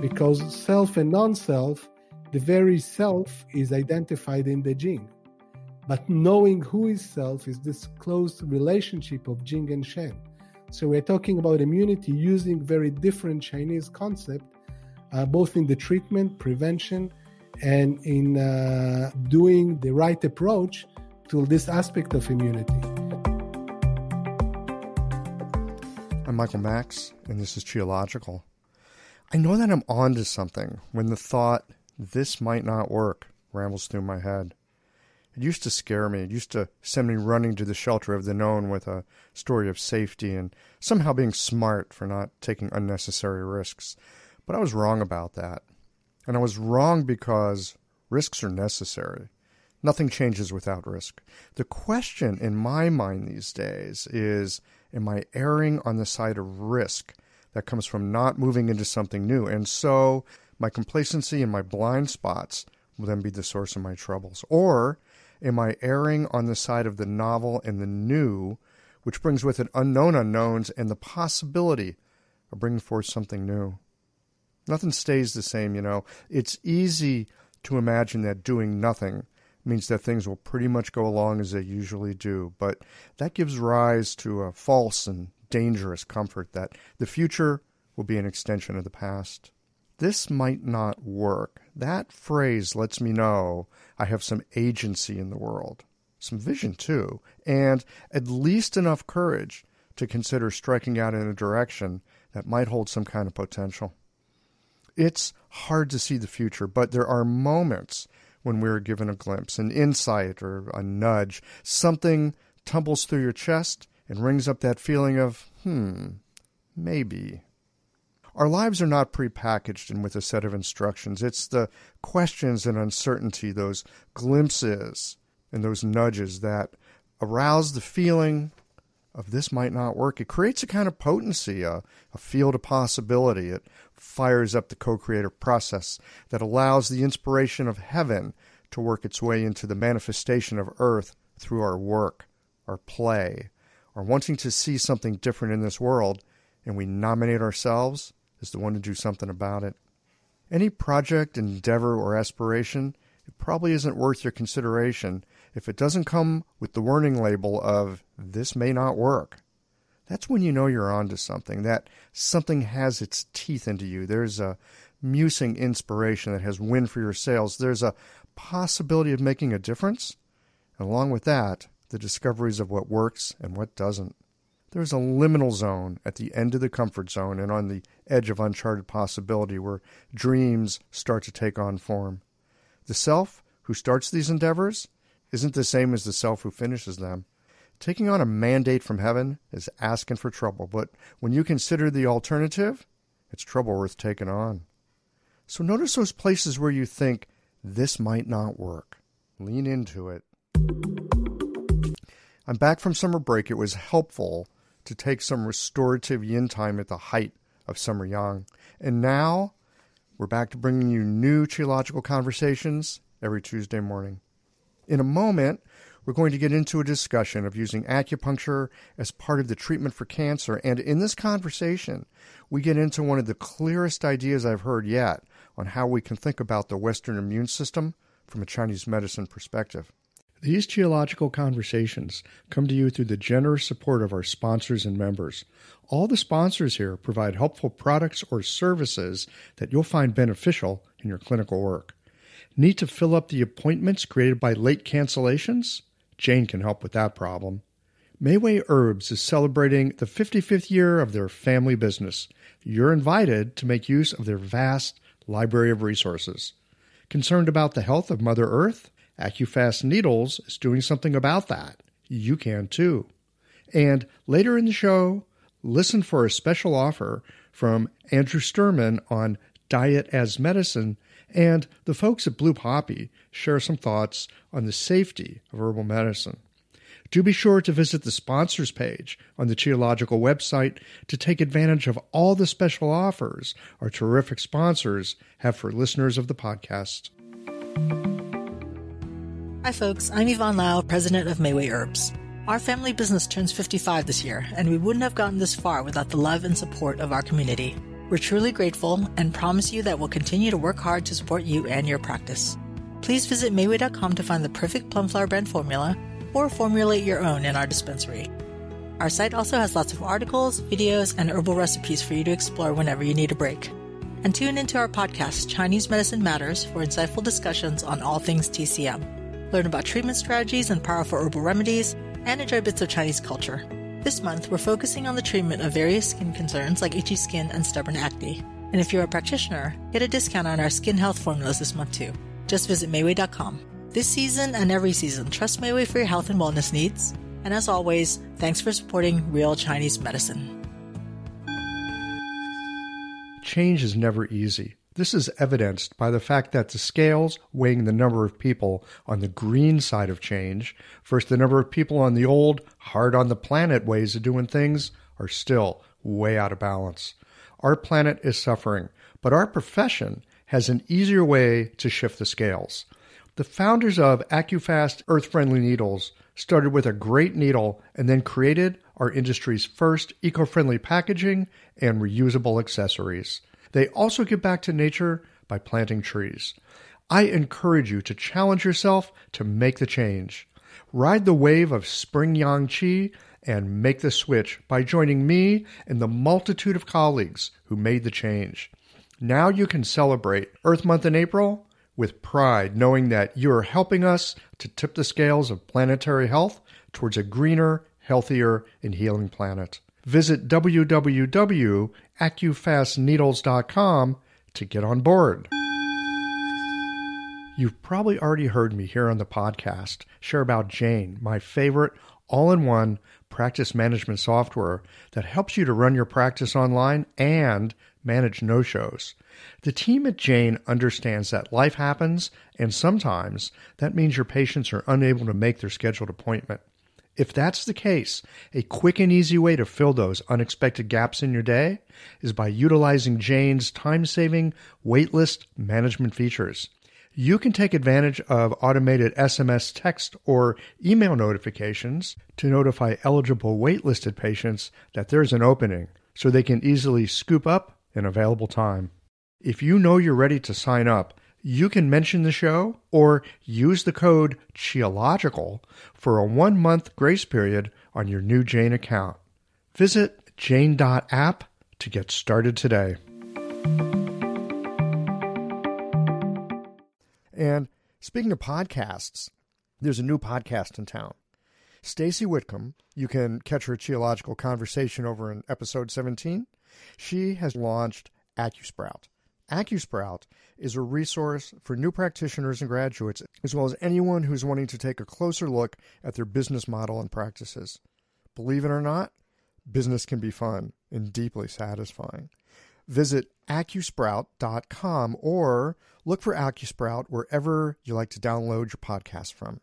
because self and non self, the very self is identified in the Jing. But knowing who is self is this close relationship of Jing and Shen. So we're talking about immunity using very different Chinese concept, uh, both in the treatment, prevention, and in uh, doing the right approach to this aspect of immunity. I'm Michael Max, and this is Qiological. I know that I'm onto something when the thought, this might not work, rambles through my head. It used to scare me. It used to send me running to the shelter of the known with a story of safety and somehow being smart for not taking unnecessary risks. But I was wrong about that. And I was wrong because risks are necessary. Nothing changes without risk. The question in my mind these days is Am I erring on the side of risk that comes from not moving into something new? And so my complacency and my blind spots will then be the source of my troubles. Or Am I erring on the side of the novel and the new, which brings with it unknown unknowns and the possibility of bringing forth something new? Nothing stays the same, you know. It's easy to imagine that doing nothing means that things will pretty much go along as they usually do, but that gives rise to a false and dangerous comfort that the future will be an extension of the past this might not work. That phrase lets me know I have some agency in the world, some vision too, and at least enough courage to consider striking out in a direction that might hold some kind of potential. It's hard to see the future, but there are moments when we're given a glimpse, an insight, or a nudge. Something tumbles through your chest and rings up that feeling of, hmm, maybe. Our lives are not prepackaged and with a set of instructions. It's the questions and uncertainty, those glimpses and those nudges that arouse the feeling of this might not work. It creates a kind of potency, a, a field of possibility. It fires up the co creative process that allows the inspiration of heaven to work its way into the manifestation of earth through our work, our play, our wanting to see something different in this world, and we nominate ourselves as the one to do something about it. Any project, endeavor, or aspiration, it probably isn't worth your consideration if it doesn't come with the warning label of, this may not work. That's when you know you're onto something, that something has its teeth into you. There's a musing inspiration that has wind for your sails. There's a possibility of making a difference. And along with that, the discoveries of what works and what doesn't. There's a liminal zone at the end of the comfort zone and on the edge of uncharted possibility where dreams start to take on form. The self who starts these endeavors isn't the same as the self who finishes them. Taking on a mandate from heaven is asking for trouble, but when you consider the alternative, it's trouble worth taking on. So notice those places where you think, this might not work. Lean into it. I'm back from summer break. It was helpful to take some restorative yin time at the height of summer yang. And now we're back to bringing you new Qiological conversations every Tuesday morning. In a moment, we're going to get into a discussion of using acupuncture as part of the treatment for cancer. And in this conversation, we get into one of the clearest ideas I've heard yet on how we can think about the Western immune system from a Chinese medicine perspective. These Qiological conversations come to you through the generous support of our sponsors and members. All the sponsors here provide helpful products or services that you'll find beneficial in your clinical work. Need to fill up the appointments created by late cancellations? Jane can help with that problem. Mayway Herbs is celebrating the 55th year of their family business. You're invited to make use of their vast library of resources. Concerned about the health of Mother Earth? AccuFast Needles is doing something about that. You can too. And later in the show, listen for a special offer from Andrew Sturman on diet as medicine, and the folks at Blue Poppy share some thoughts on the safety of herbal medicine. Do be sure to visit the sponsors page on the Qiological website to take advantage of all the special offers our terrific sponsors have for listeners of the podcast. Hi, folks. I'm Yvonne Lau, president of Mayway Herbs. Our family business turns 55 this year, and we wouldn't have gotten this far without the love and support of our community. We're truly grateful and promise you that we'll continue to work hard to support you and your practice. Please visit Mayway.com to find the perfect plum flower brand formula or formulate your own in our dispensary. Our site also has lots of articles, videos, and herbal recipes for you to explore whenever you need a break. And tune into our podcast, Chinese Medicine Matters, for insightful discussions on all things TCM. Learn about treatment strategies and powerful herbal remedies, and enjoy bits of Chinese culture. This month, we're focusing on the treatment of various skin concerns like itchy skin and stubborn acne. And if you're a practitioner, get a discount on our skin health formulas this month too. Just visit Mayway.com. This season and every season, trust Mayway for your health and wellness needs. And as always, thanks for supporting real Chinese medicine. Change is never easy. This is evidenced by the fact that the scales weighing the number of people on the green side of change versus the number of people on the old, hard on the planet ways of doing things are still way out of balance. Our planet is suffering, but our profession has an easier way to shift the scales. The founders of AccuFast Earth Friendly Needles started with a great needle and then created our industry's first eco friendly packaging and reusable accessories. They also give back to nature by planting trees. I encourage you to challenge yourself to make the change. Ride the wave of spring yang qi and make the switch by joining me and the multitude of colleagues who made the change. Now you can celebrate Earth Month in April with pride, knowing that you are helping us to tip the scales of planetary health towards a greener, healthier, and healing planet. Visit www.acufastneedles.com to get on board. You've probably already heard me here on the podcast share about Jane, my favorite all in one practice management software that helps you to run your practice online and manage no shows. The team at Jane understands that life happens, and sometimes that means your patients are unable to make their scheduled appointment. If that's the case, a quick and easy way to fill those unexpected gaps in your day is by utilizing Jane's time saving waitlist management features. You can take advantage of automated SMS text or email notifications to notify eligible waitlisted patients that there's an opening so they can easily scoop up an available time. If you know you're ready to sign up, you can mention the show or use the code QIOLOGICAL for a one month grace period on your new Jane account. Visit jane.app to get started today. And speaking of podcasts, there's a new podcast in town. Stacy Whitcomb, you can catch her Qiological conversation over in episode 17. She has launched AccuSprout. AccuSprout is a resource for new practitioners and graduates, as well as anyone who's wanting to take a closer look at their business model and practices. Believe it or not, business can be fun and deeply satisfying. Visit accusprout.com or look for AccuSprout wherever you like to download your podcast from.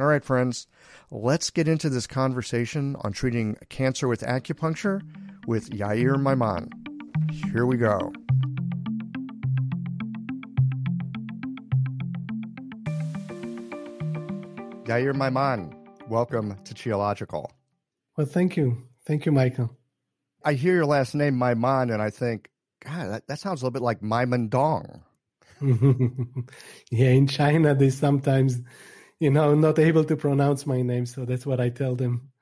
All right, friends, let's get into this conversation on treating cancer with acupuncture with Yair Maiman. Here we go. Yair Maiman, welcome to Qiological. Well, thank you. Thank you, Michael. I hear your last name, Maiman, and I think, God, that, that sounds a little bit like Mai Men Dong. yeah, in China, they sometimes, you know, not able to pronounce my name, so that's what I tell them.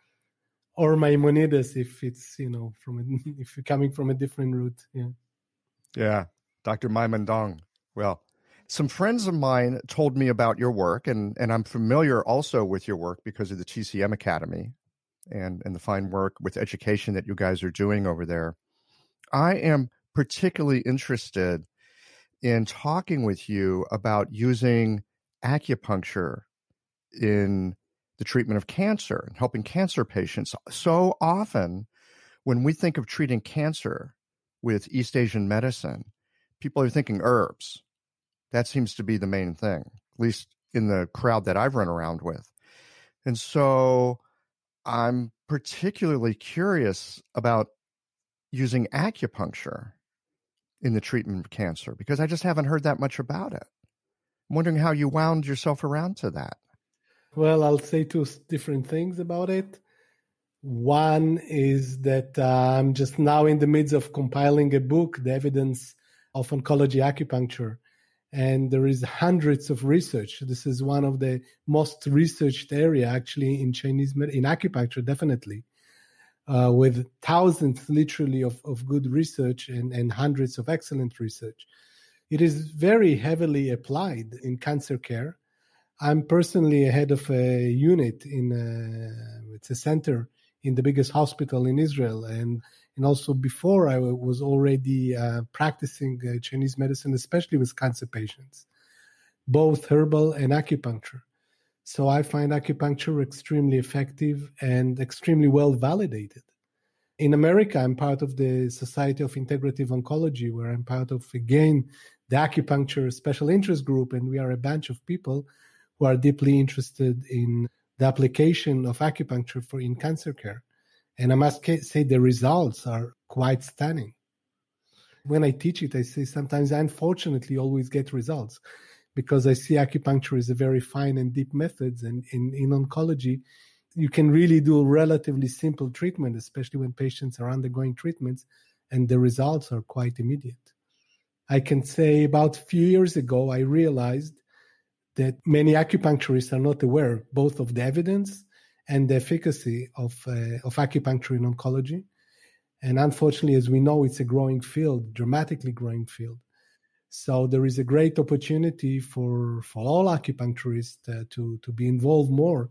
Or Maimonides, if it's, you know, from a, if you're coming from a different route. Yeah. Yeah, Dr. Maiman Dong. Well, some friends of mine told me about your work, and, and I'm familiar also with your work because of the TCM Academy and, and the fine work with education that you guys are doing over there. I am particularly interested in talking with you about using acupuncture in the treatment of cancer and helping cancer patients. So often, when we think of treating cancer with East Asian medicine, people are thinking herbs that seems to be the main thing, at least in the crowd that I've run around with. And so I'm particularly curious about using acupuncture in the treatment of cancer because I just haven't heard that much about it. I'm wondering how you wound yourself around to that. Well, I'll say two different things about it. One is that uh, I'm just now in the midst of compiling a book, The Evidence of Oncology Acupuncture. And there is hundreds of research. This is one of the most researched area actually in Chinese in acupuncture, definitely, uh, with thousands literally of, of good research and, and hundreds of excellent research. It is very heavily applied in cancer care. I'm personally a head of a unit in a, it's a center in the biggest hospital in Israel. And, and also before I was already uh, practicing uh, Chinese medicine, especially with cancer patients, both herbal and acupuncture. So I find acupuncture extremely effective and extremely well validated. In America, I'm part of the Society of Integrative Oncology, where I'm part of, again, the acupuncture special interest group, and we are a bunch of people who are deeply interested in the application of acupuncture for in cancer care. And I must say the results are quite stunning. When I teach it, I say sometimes I unfortunately always get results because I see acupuncture is a very fine and deep methods. And in, in oncology, you can really do relatively simple treatment, especially when patients are undergoing treatments, and the results are quite immediate. I can say about a few years ago, I realized that many acupuncturists are not aware both of the evidence and the efficacy of, uh, of acupuncture in oncology. And unfortunately, as we know, it's a growing field, dramatically growing field. So there is a great opportunity for, for all acupuncturists uh, to, to be involved more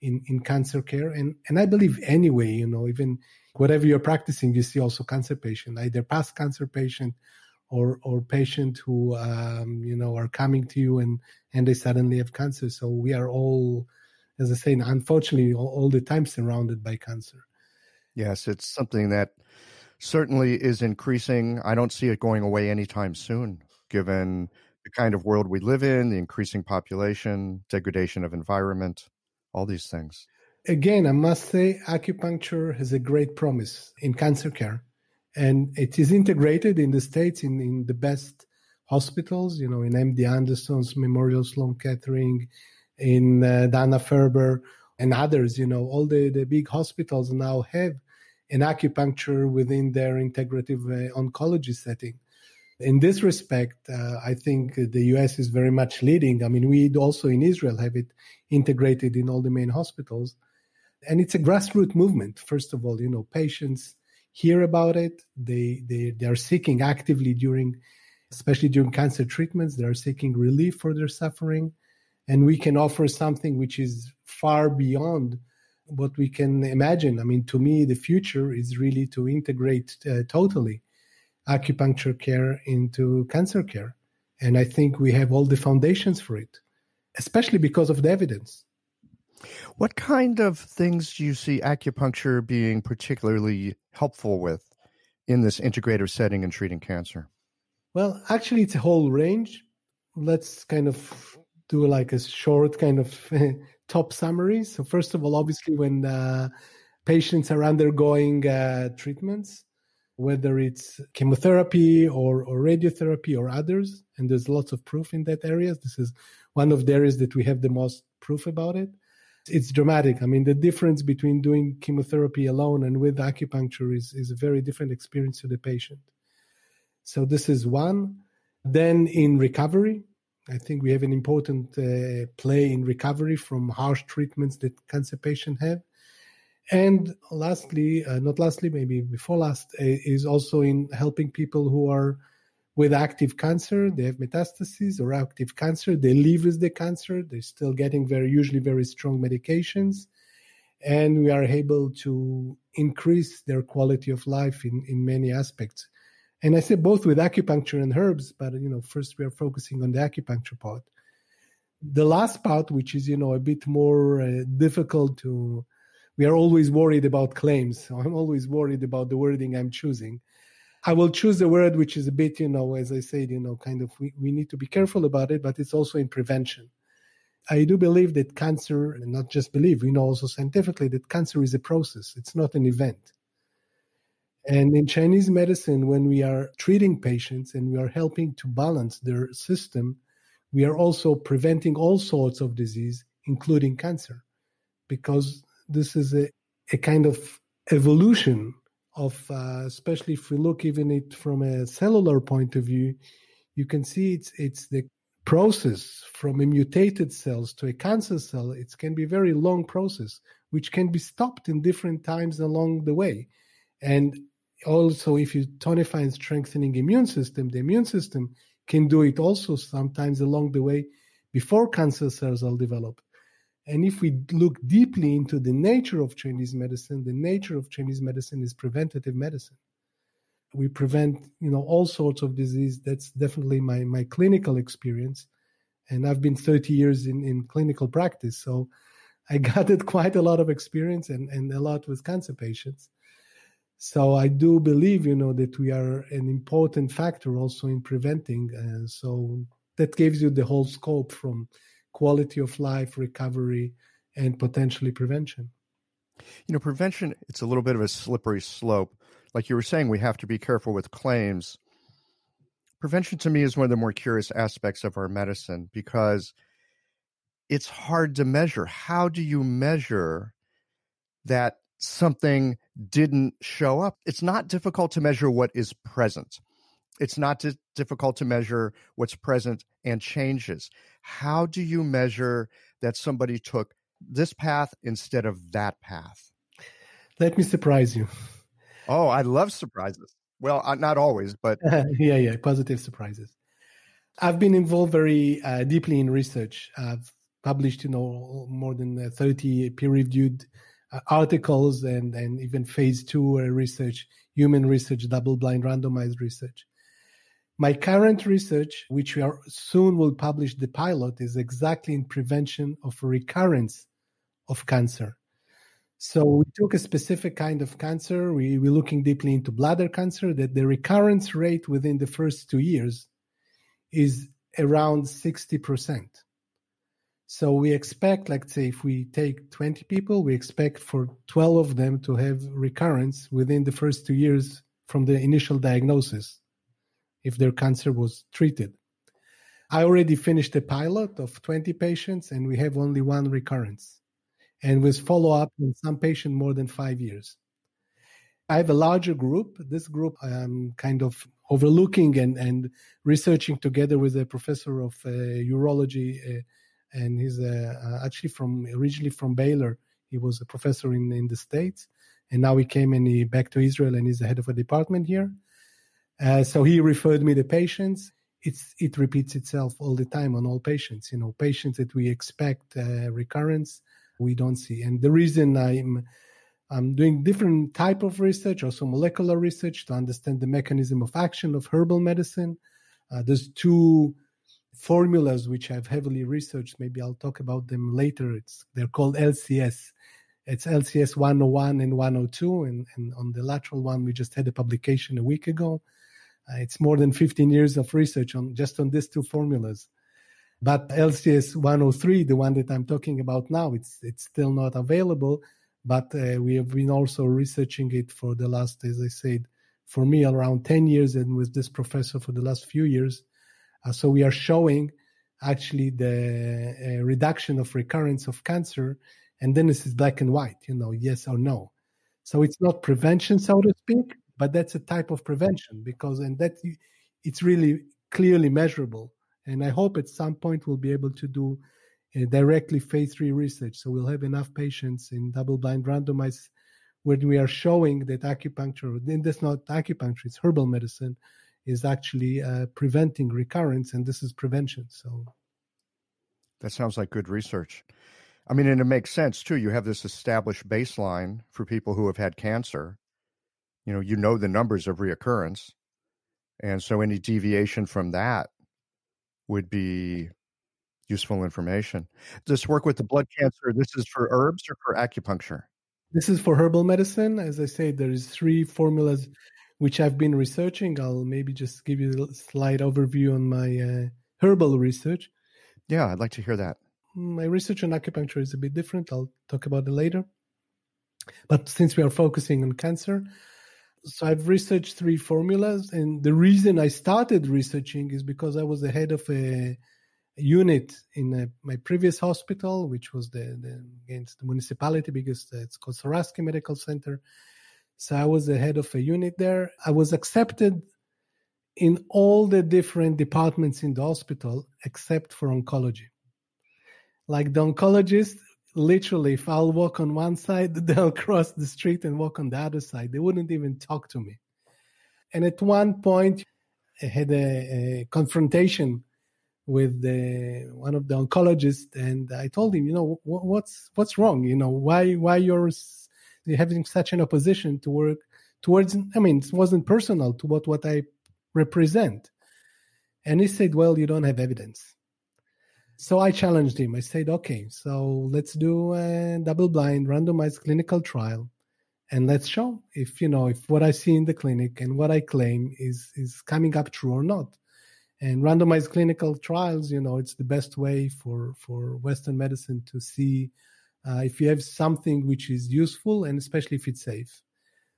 in, in cancer care. And, and I believe anyway, you know, even whatever you're practicing, you see also cancer patient, either past cancer patient or or patient who um, you know are coming to you and and they suddenly have cancer. So we are all, as I say, unfortunately, all, all the time surrounded by cancer. Yes, it's something that certainly is increasing. I don't see it going away anytime soon, given the kind of world we live in, the increasing population, degradation of environment, all these things. Again, I must say, acupuncture has a great promise in cancer care and it is integrated in the states in, in the best hospitals you know in md anderson's memorial sloan kettering in uh, dana farber and others you know all the, the big hospitals now have an acupuncture within their integrative uh, oncology setting in this respect uh, i think the us is very much leading i mean we also in israel have it integrated in all the main hospitals and it's a grassroots movement first of all you know patients hear about it. They they they are seeking actively during, especially during cancer treatments. They are seeking relief for their suffering, and we can offer something which is far beyond what we can imagine. I mean, to me, the future is really to integrate uh, totally acupuncture care into cancer care, and I think we have all the foundations for it, especially because of the evidence. What kind of things do you see acupuncture being particularly helpful with in this integrative setting in treating cancer? Well, actually, it's a whole range. Let's kind of do like a short kind of top summary. So, first of all, obviously, when uh, patients are undergoing uh, treatments, whether it's chemotherapy or, or radiotherapy or others, and there's lots of proof in that area. This is one of the areas that we have the most proof about it it's dramatic. I mean, the difference between doing chemotherapy alone and with acupuncture is, is a very different experience to the patient. So, this is one. Then, in recovery, I think we have an important uh, play in recovery from harsh treatments that cancer patients have. And lastly, uh, not lastly, maybe before last, uh, is also in helping people who are with active cancer, they have metastases or active cancer, they live with the cancer, they're still getting very usually very strong medications, and we are able to increase their quality of life in, in many aspects. And I say both with acupuncture and herbs, but you know, first we are focusing on the acupuncture part. The last part, which is you know a bit more uh, difficult to, we are always worried about claims. So I'm always worried about the wording I'm choosing I will choose a word which is a bit, you know, as I said, you know, kind of we, we need to be careful about it, but it's also in prevention. I do believe that cancer, and not just believe, we know also scientifically that cancer is a process, it's not an event. And in Chinese medicine, when we are treating patients and we are helping to balance their system, we are also preventing all sorts of disease, including cancer, because this is a a kind of evolution of, uh, especially if we look even it from a cellular point of view, you can see it's it's the process from a mutated cells to a cancer cell. It can be a very long process, which can be stopped in different times along the way. And also, if you tonify and strengthening immune system, the immune system can do it also sometimes along the way before cancer cells are developed. And if we look deeply into the nature of Chinese medicine, the nature of Chinese medicine is preventative medicine. We prevent, you know, all sorts of disease. That's definitely my my clinical experience, and I've been 30 years in in clinical practice, so I gathered quite a lot of experience and and a lot with cancer patients. So I do believe, you know, that we are an important factor also in preventing. Uh, so that gives you the whole scope from quality of life, recovery, and potentially prevention. You know, prevention, it's a little bit of a slippery slope. Like you were saying, we have to be careful with claims. Prevention to me is one of the more curious aspects of our medicine because it's hard to measure. How do you measure that something didn't show up? It's not difficult to measure what is present it's not difficult to measure what's present and changes. How do you measure that somebody took this path instead of that path? Let me surprise you. Oh, I love surprises. Well, uh, not always, but yeah, yeah, positive surprises. I've been involved very uh, deeply in research. I've published, you know, more than 30 peer-reviewed articles and, and even phase two uh, research, human research, double-blind randomized research. My current research, which we are soon will publish the pilot, is exactly in prevention of recurrence of cancer. So we took a specific kind of cancer. We, we're looking deeply into bladder cancer that the recurrence rate within the first two years is around 60%. So we expect, like say, if we take 20 people, we expect for 12 of them to have recurrence within the first two years from the initial diagnosis if their cancer was treated. I already finished a pilot of 20 patients and we have only one recurrence and with follow up in some patient more than five years. I have a larger group. This group I'm kind of overlooking and, and researching together with a professor of uh, urology, uh, and he's uh, uh actually from originally from Baylor. He was a professor in, in the States, and now he came and he back to Israel and he's the head of a department here. Uh, so he referred me the patients. It's it repeats itself all the time on all patients. You know, patients that we expect recurrence, we don't see. And the reason I'm I'm doing different type of research, also molecular research, to understand the mechanism of action of herbal medicine. Uh, there's two formulas which I've heavily researched. Maybe I'll talk about them later. It's they're called LCS. It's LCS 101 and 102, and, and on the lateral one we just had a publication a week ago. Uh, it's more than 15 years of research on just on these two formulas. But LCS 103, the one that I'm talking about now, it's it's still not available. But uh, we have been also researching it for the last, as I said, for me around 10 years, and with this professor for the last few years. Uh, so we are showing actually the uh, reduction of recurrence of cancer, and then this is black and white, you know, yes or no. So it's not prevention, so to speak, but that's a type of prevention because and that it's really clearly measurable and i hope at some point we'll be able to do uh, directly phase three research so we'll have enough patients in double blind randomized when we are showing that acupuncture and that's not acupuncture it's herbal medicine is actually uh, preventing recurrence and this is prevention so. That sounds like good research. I mean and it makes sense too. You have this established baseline for people who have had cancer. You know you know the numbers of reoccurrence and so any deviation from that would be useful information. This work with the bladder cancer? This is for herbs or for acupuncture? This is for herbal medicine. As i say there is three formulas which i've been researching. I'll maybe just give you a slight overview on my uh, herbal research. Yeah i'd like to hear that. My research on acupuncture is a bit different. I'll talk about it later. But since we are focusing on cancer so I've researched three formulas, and the reason I started researching is because I was the head of a unit in uh, my previous hospital, which was the, the against the municipality because it's called Sourasky Medical Center. So I was the head of a unit there. I was accepted in all the different departments in the hospital except for oncology. Like the oncologist, literally, if I'll walk on one side, they'll cross the street and walk on the other side. They wouldn't even talk to me. And at one point, I had a, a confrontation with the, one of the oncologists, and I told him, you know, what's what's wrong? You know, why why you're having such an opposition to work towards? I mean, it wasn't personal to what what I represent. And he said, well, you don't have evidence. So I challenged him. I said, okay, so let's do a double blind randomized clinical trial and let's show if you know if what I see in the clinic and what I claim is is coming up true or not. And randomized clinical trials, you know, it's the best way for for Western medicine to see uh, if you have something which is useful and especially if it's safe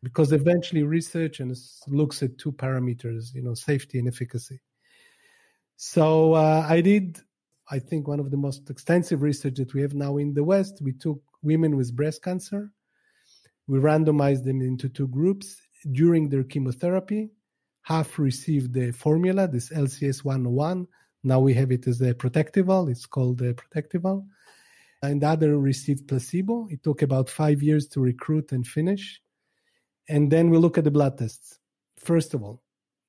because eventually research and looks at two parameters, you know, safety and efficacy. So uh, I did, I think, one of the most extensive research that we have now in the West. We took women with breast cancer, we randomized them into two groups during their chemotherapy. Half received the formula, this LCS 101. Now we have it as a protectival. It's called a protectival. And the other received placebo. It took about five years to recruit and finish and then we look at the blood tests. First of all,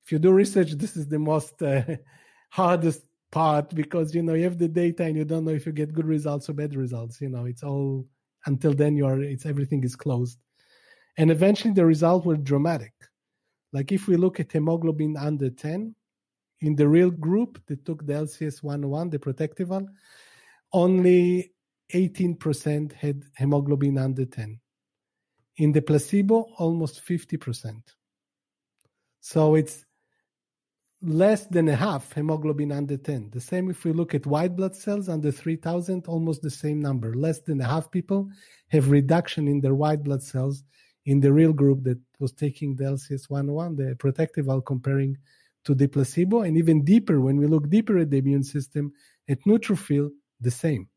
if you do research, this is the most uh, hardest part because you know you have the data and you don't know if you get good results or bad results. You know, it's all until then you are it's everything is closed, and eventually the result were dramatic. Like if we look at hemoglobin under ten, in the real group that took the LCS 101, the protective one, only 18% had hemoglobin under 10. In the placebo, almost 50%. So it's less than a half hemoglobin under 10. The same if we look at white blood cells under 3000, almost the same number. Less than a half people have reduction in their white blood cells in the real group that was taking the LCS 101, the Protectival comparing to the placebo. And even deeper, when we look deeper at the immune system, at neutrophil, the same.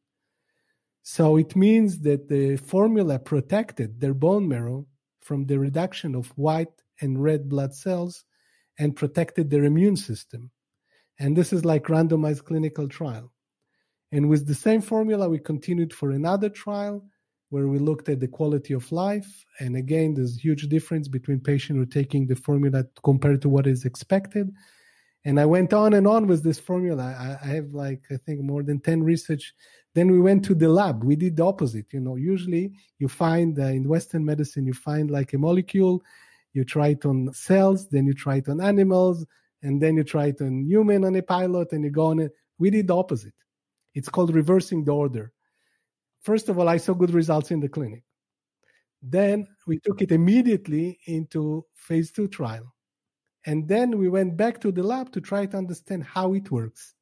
So it means that the formula protected their bone marrow from the reduction of white and red blood cells and protected their immune system. And this is like randomized clinical trial. And with the same formula, we continued for another trial where we looked at the quality of life. And again, there's huge difference between patients who are taking the formula compared to what is expected. And I went on and on with this formula. I, I have like, I think more than 10 research then we went to the lab. We did the opposite. You know, usually you find uh, in Western medicine, you find like a molecule, you try it on cells, then you try it on animals, and then you try it on human on a pilot, and you go on it. We did the opposite. It's called reversing the order. First of all, I saw good results in the clinic. Then we took it immediately into phase two trial. And then we went back to the lab to try to understand how it works.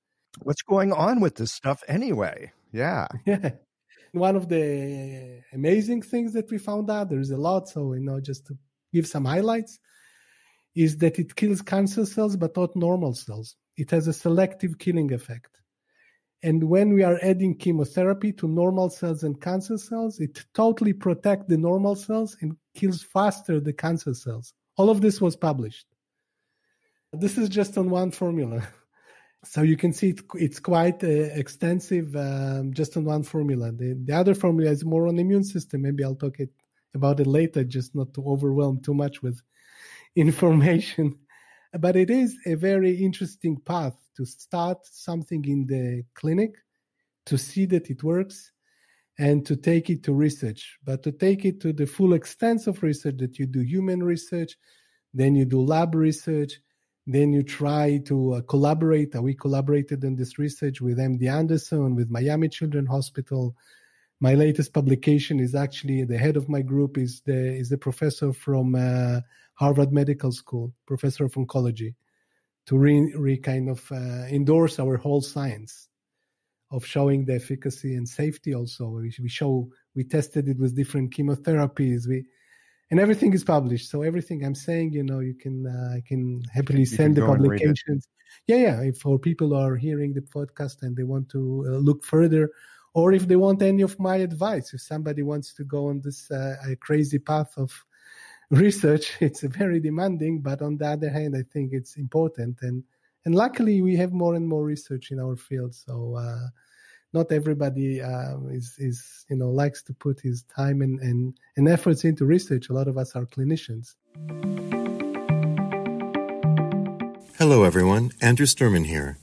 What's going on with this stuff anyway? Yeah. Yeah. One of the amazing things that we found out, there's a lot, so you know, just to give some highlights, is that it kills cancer cells but not normal cells. It has a selective killing effect. And when we are adding chemotherapy to normal cells and cancer cells, it totally protects the normal cells and kills faster the cancer cells. All of this was published. This is just on one formula. so you can see it, it's quite uh, extensive um, just on one formula. The, the other formula is more on immune system. Maybe I'll talk it, about it later, just not to overwhelm too much with information. But it is a very interesting path to start something in the clinic, to see that it works, and to take it to research. But to take it to the full extent of research, that you do human research, then you do lab research, then you try to uh, collaborate. We collaborated in this research with MD Anderson, with Miami Children's Hospital. My latest publication is actually the head of my group is the is the professor from uh, Harvard Medical School, professor of oncology, to re, re kind of uh, endorse our whole science of showing the efficacy and safety. Also, we, we show we tested it with different chemotherapies. We and everything is published. So everything I'm saying, you know, you can uh, I can happily you send can the publications. Yeah, yeah. If for people who are hearing the podcast and they want to uh, look further, or if they want any of my advice, if somebody wants to go on this uh, crazy path of research, it's very demanding. But on the other hand, I think it's important, and and luckily we have more and more research in our field. So uh, not everybody um, is is you know likes to put his time and, and and efforts into research. A lot of us are clinicians. Hello, everyone. Andrew Sturman here.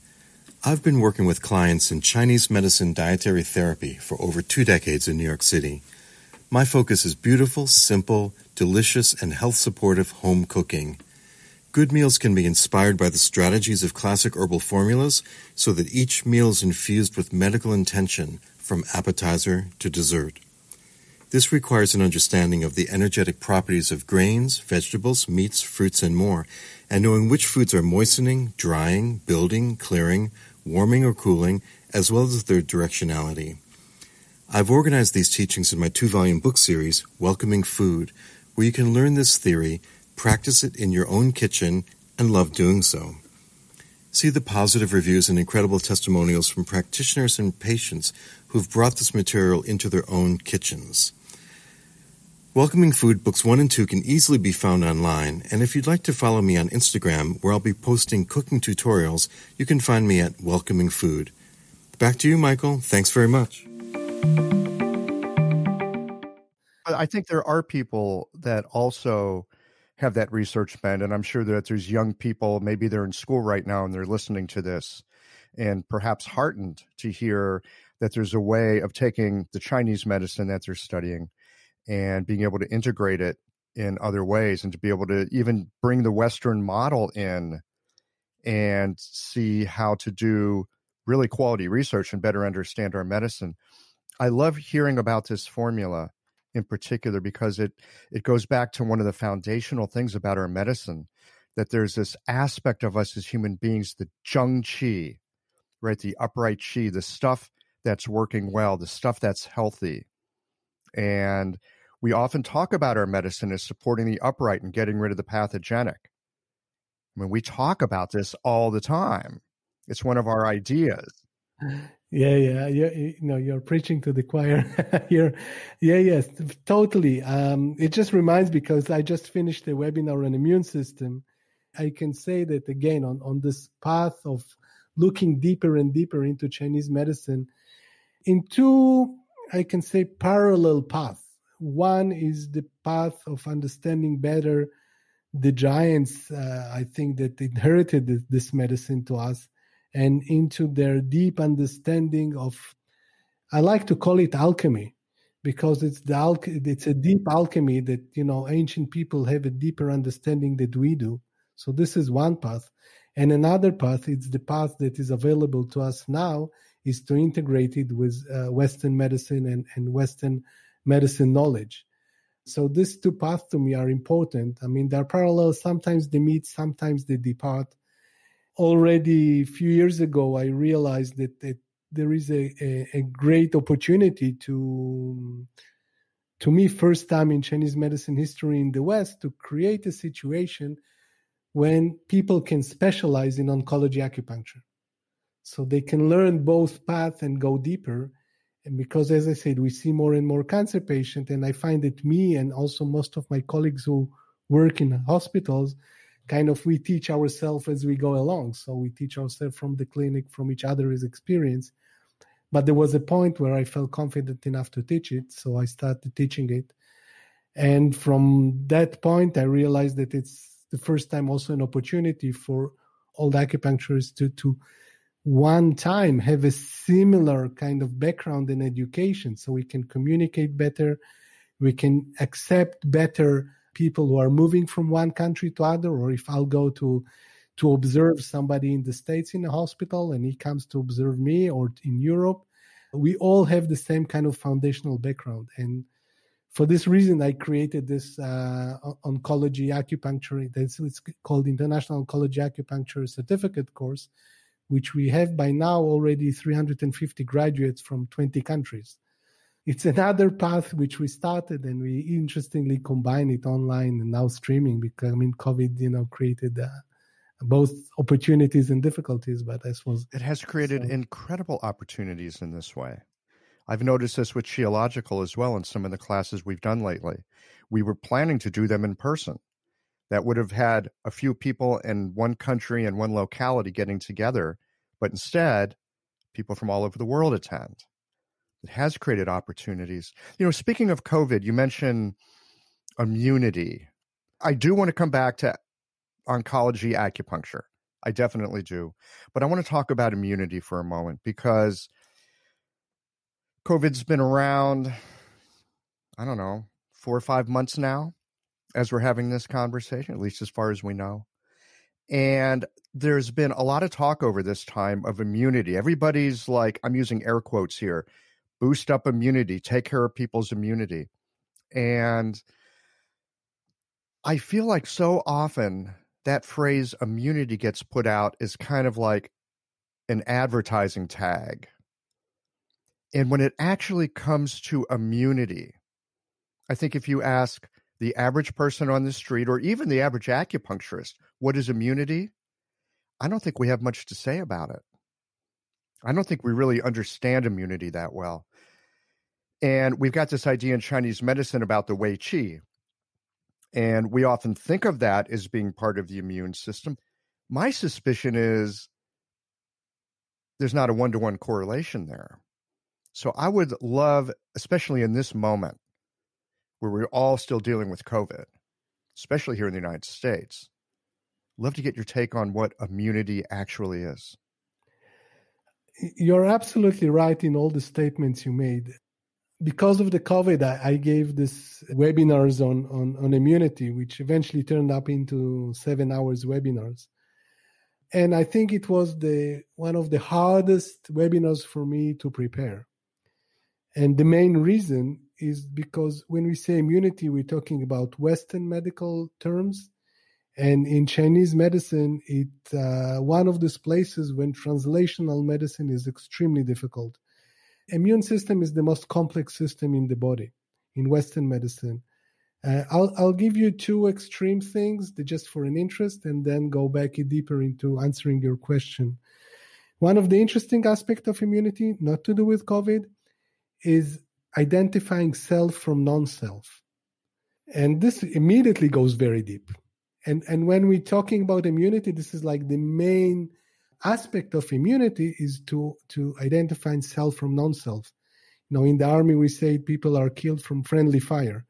I've been working with clients in Chinese medicine dietary therapy for over two decades in New York City. My focus is beautiful, simple, delicious, and health supportive home cooking. Good meals can be inspired by the strategies of classic herbal formulas so that each meal is infused with medical intention from appetizer to dessert. This requires an understanding of the energetic properties of grains, vegetables, meats, fruits, and more, and knowing which foods are moistening, drying, building, clearing, warming, or cooling, as well as their directionality. I've organized these teachings in my two volume book series, Welcoming Food, where you can learn this theory practice it in your own kitchen, and love doing so. See the positive reviews and incredible testimonials from practitioners and patients who've brought this material into their own kitchens. Welcoming Food Books 1 and 2 can easily be found online, and if you'd like to follow me on Instagram, where I'll be posting cooking tutorials, you can find me at Welcoming Food. Back to you, Michael. Thanks very much. I think there are people that also have that research bent. And I'm sure that there's young people, maybe they're in school right now and they're listening to this and perhaps heartened to hear that there's a way of taking the Chinese medicine that they're studying and being able to integrate it in other ways and to be able to even bring the Western model in and see how to do really quality research and better understand our medicine. I love hearing about this formula in particular because it it goes back to one of the foundational things about our medicine that there's this aspect of us as human beings the zheng qi right? The upright qi the stuff that's working well the stuff that's healthy. And we often talk about our medicine as supporting the upright and getting rid of the pathogenic. I mean we talk about this all the time. It's one of our ideas yeah yeah yeah you know you're preaching to the choir. Here yeah yes totally. Um it just reminds because i just finished a webinar on immune system. I can say that again on on this path of looking deeper and deeper into chinese medicine in two i can say parallel paths. One is the path of understanding better the giants uh, i think that inherited this medicine to us and into their deep understanding of i like to call it alchemy because it's the al- it's a deep alchemy that you know ancient people have a deeper understanding that we do. So this is one path. And another path it's the path that is available to us now is to integrate it with uh, western medicine and, and western medicine knowledge. So these two paths to me are important. I mean they're parallel. Sometimes they meet sometimes they depart already a few years ago, I realized that, that there is a, a, a, great opportunity to, to me, first time in Chinese medicine history in the West, to create a situation when people can specialize in oncology acupuncture. So they can learn both paths and go deeper. And because, as I said, we see more and more cancer patients, and I find that me and also most of my colleagues who work in hospitals, kind of we teach ourselves as we go along. So we teach ourselves from the clinic, from each other's experience. But there was a point where I felt confident enough to teach it, so I started teaching it. And from that point, I realized that it's the first time also an opportunity for all the acupuncturists to to one time have a similar kind of background in education, so we can communicate better, we can accept better people who are moving from one country to other, or if I'll go to to observe somebody in the states in a hospital and he comes to observe me, or in Europe, we all have the same kind of foundational background. And for this reason, I created this uh, oncology acupuncture. That's it's called International Oncology Acupuncture Certificate course, which we have by now already 350 graduates from 20 countries. It's another path which we started and we interestingly combine it online and now streaming because I mean COVID, you know, created uh, both opportunities and difficulties. But I suppose it has created so. incredible opportunities in this way. I've noticed this with Qiological as well in some of the classes we've done lately. We were planning to do them in person. That would have had a few people in one country and one locality getting together, but instead, people from all over the world attend. It has created opportunities. You know, speaking of COVID, you mentioned immunity. I do want to come back to oncology acupuncture. I definitely do. But I want to talk about immunity for a moment because COVID's been around, I don't know, four or five months now as we're having this conversation, at least as far as we know. And there's been a lot of talk over this time of immunity. Everybody's like, I'm using air quotes here boost up immunity, take care of people's immunity. And I feel like so often that phrase immunity gets put out is kind of like an advertising tag and when it actually comes to immunity, I think if you ask the average person on the street or even the average acupuncturist, what is immunity? I don't think we have much to say about it. I don't think we really understand immunity that well. And we've got this idea in Chinese medicine about the Wei Qi. And we often think of that as being part of the immune system. My suspicion is there's not a one to one correlation there. So I would love, especially in this moment where we're all still dealing with COVID, especially here in the United States, love to get your take on what immunity actually is. You're absolutely right in all the statements you made. Because of the COVID, I, I gave this webinars on, on, on immunity, which eventually turned up into seven hours webinars and I think it was the one of the hardest webinars for me to prepare and the main reason is because when we say immunity, we're talking about Western medical terms. And in Chinese medicine, it uh, one of these places when translational medicine is extremely difficult. Immune system is the most complex system in the body in Western medicine. Uh, I'll I'll give you two extreme things just for an interest, and then go back deeper into answering your question. One of the interesting aspects of immunity, not to do with COVID, is identifying self from non-self. And this immediately goes very deep. And, and when we're talking about immunity, this is like the main aspect of immunity is to, to identify self from non-self. You know, in the army, we say people are killed from friendly fire.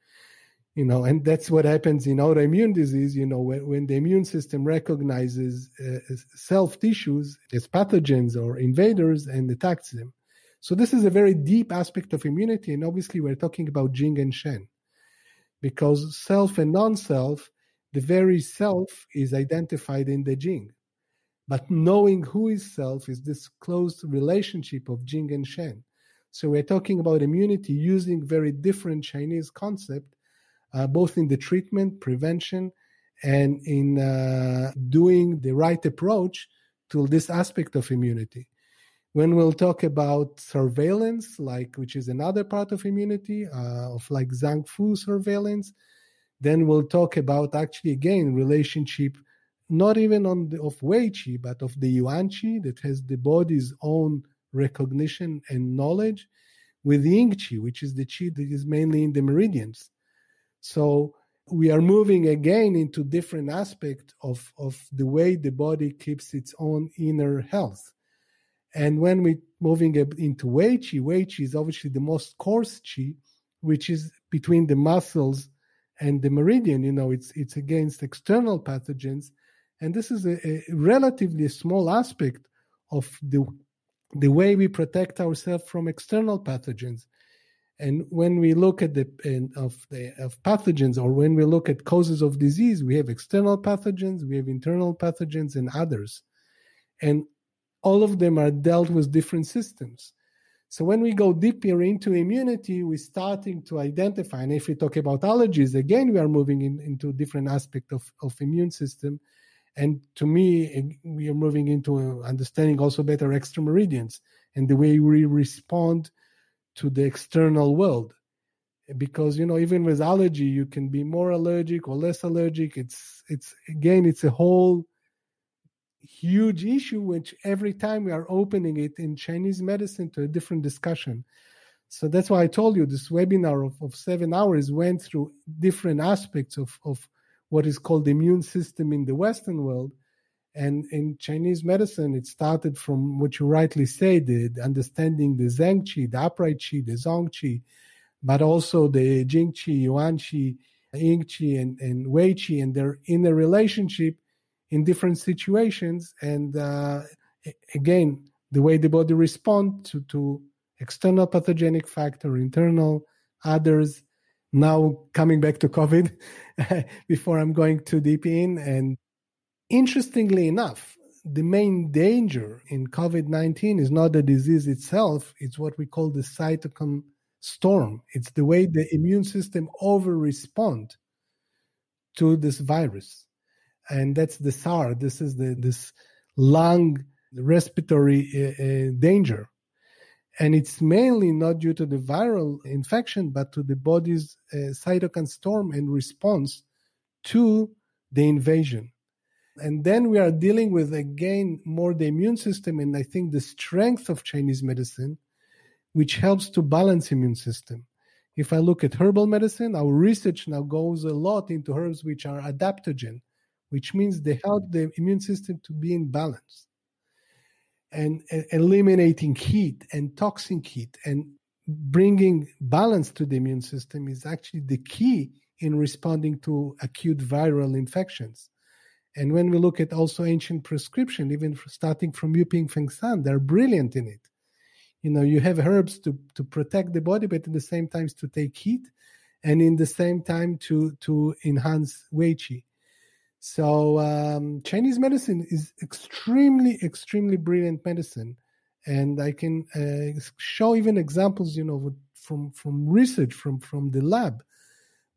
You know, and that's what happens in autoimmune disease. You know, when, when the immune system recognizes uh, self tissues as pathogens or invaders and attacks them. So this is a very deep aspect of immunity, and obviously we're talking about Jing and Shen, because self and non-self, the very self is identified in the Jing, but knowing who is self is this close relationship of Jing and Shen. So we're talking about immunity using very different Chinese concept, uh, both in the treatment, prevention, and in uh, doing the right approach to this aspect of immunity. When we'll talk about surveillance, like which is another part of immunity, uh, of like Zang Fu surveillance, then we'll talk about actually again relationship, not even on the, of Wei Qi, but of the Yuan Qi that has the body's own recognition and knowledge, with the Ying Qi, which is the Qi that is mainly in the meridians. So we are moving again into different aspect of, of the way the body keeps its own inner health. And when we're moving into Wei Qi, Wei Qi is obviously the most coarse Qi, which is between the muscles and the meridian. You know, it's it's against external pathogens, and this is a, a relatively small aspect of the the way we protect ourselves from external pathogens. And when we look at the of the of pathogens, or when we look at causes of disease, we have external pathogens, we have internal pathogens, and others. And all of them are dealt with different systems. So when we go deeper into immunity, we're starting to identify, and if we talk about allergies, again, we are moving in, into different aspect of, of immune system. And to me, we are moving into uh, understanding also better extrameridians and the way we respond to the external world because you know even with allergy you can be more allergic or less allergic it's it's again it's a whole huge issue which every time we are opening it in chinese medicine to a different discussion. So that's why i told you this webinar of, of seven hours went through different aspects of, of what is called the immune system in the western world. And in chinese medicine it started from what you rightly say the, the understanding the zheng qi the upright qi the zong qi but also the jing qi yuan qi ying qi and, and wei qi and they're in a relationship in different situations. And uh, again the way the body responds to, to external pathogenic factor internal others now coming back to covid before i'm going too deep in. And interestingly enough the main danger in covid-19 is not the disease itself it's what we call the cytokine storm. It's the way the immune system over respond to this virus and that's the SAR. This is the this lung respiratory uh, uh, danger, and it's mainly not due to the viral infection, but to the body's uh, cytokine storm and response to the invasion. And then we are dealing with again more the immune system, and I think the strength of Chinese medicine, which helps to balance immune system. If I look at herbal medicine, our research now goes a lot into herbs which are adaptogen, which means they help the immune system to be in balance and, eliminating heat and toxic heat and bringing balance to the immune system is actually the key in responding to acute viral infections. And when we look at also ancient prescription, even starting from Yuping Feng San, they're brilliant in it. You know, you have herbs to, to protect the body, but at the same time to take heat, and in the same time to to enhance Wei Qi. So um, Chinese medicine is extremely, extremely brilliant medicine, and I can uh, show even examples, you know, from from research from from the lab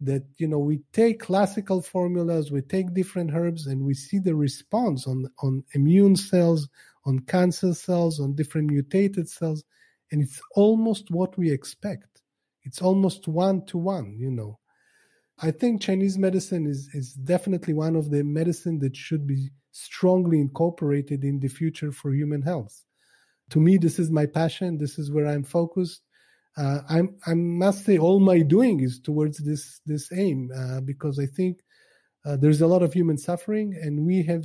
that you know we take classical formulas, we take different herbs, and we see the response on on immune cells, on cancer cells, on different mutated cells, and it's almost what we expect. It's almost one to one, you know. I think Chinese medicine is, is definitely one of the medicine that should be strongly incorporated in the future for human health. To me, this is my passion. This is where I'm focused. Uh, I'm, I must say, all my doing is towards this this aim uh, because I think uh, there's a lot of human suffering, and we have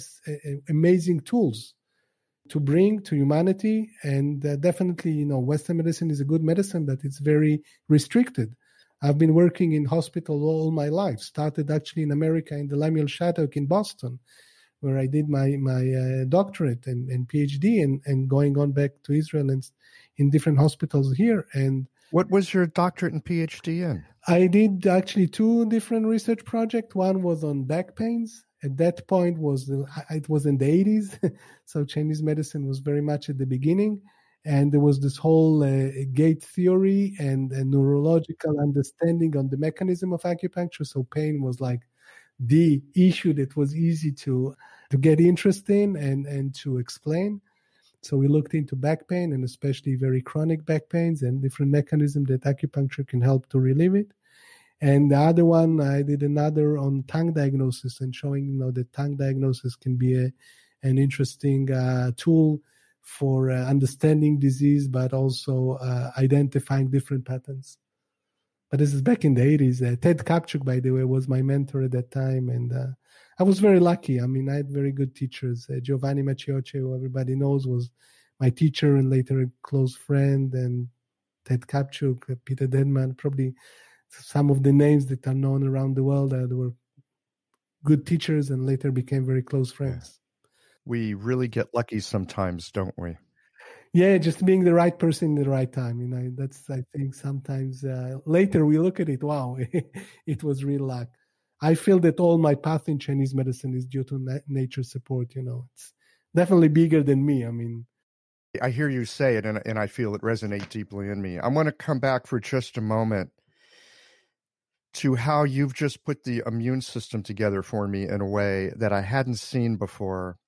amazing tools to bring to humanity. And uh, definitely, you know, Western medicine is a good medicine, but it's very restricted. I've been working in hospital all my life. Started actually in America in the Lemuel Shattuck in Boston, where I did my my uh, doctorate and, and PhD, and and going on back to Israel and in different hospitals here. And what was your doctorate and PhD in? I did actually two different research projects. One was on back pains. At that point was it was in the 80s, so Chinese medicine was very much at the beginning and there was this whole uh, gate theory and a neurological understanding on the mechanism of acupuncture. So pain was like the issue that was easy to to get interest in and and to explain. So we looked into back pain and especially very chronic back pains and different mechanisms that acupuncture can help to relieve it. And the other one i did another on tongue diagnosis and showing you know that tongue diagnosis can be a, an interesting uh, tool for uh, understanding disease, but also uh, identifying different patterns. But this is back in the 80s. Uh, Ted Kaptchuk, by the way, was my mentor at that time. And uh, I was very lucky. I mean, I had very good teachers. Uh, Giovanni Maciocia, who everybody knows, was my teacher and later a close friend. And Ted Kaptchuk, uh, Peter Deadman, probably some of the names that are known around the world that were good teachers and later became very close friends we really get lucky sometimes, don't we? Yeah, just being the right person in the right time. You know, that's I think sometimes uh, later we look at it. Wow, it was real luck. I feel that all my path in Chinese medicine is due to na- nature support. You know, it's definitely bigger than me. I mean, I hear you say it, and and I feel it resonate deeply in me. I want to come back for just a moment to how you've just put the immune system together for me in a way that I hadn't seen before.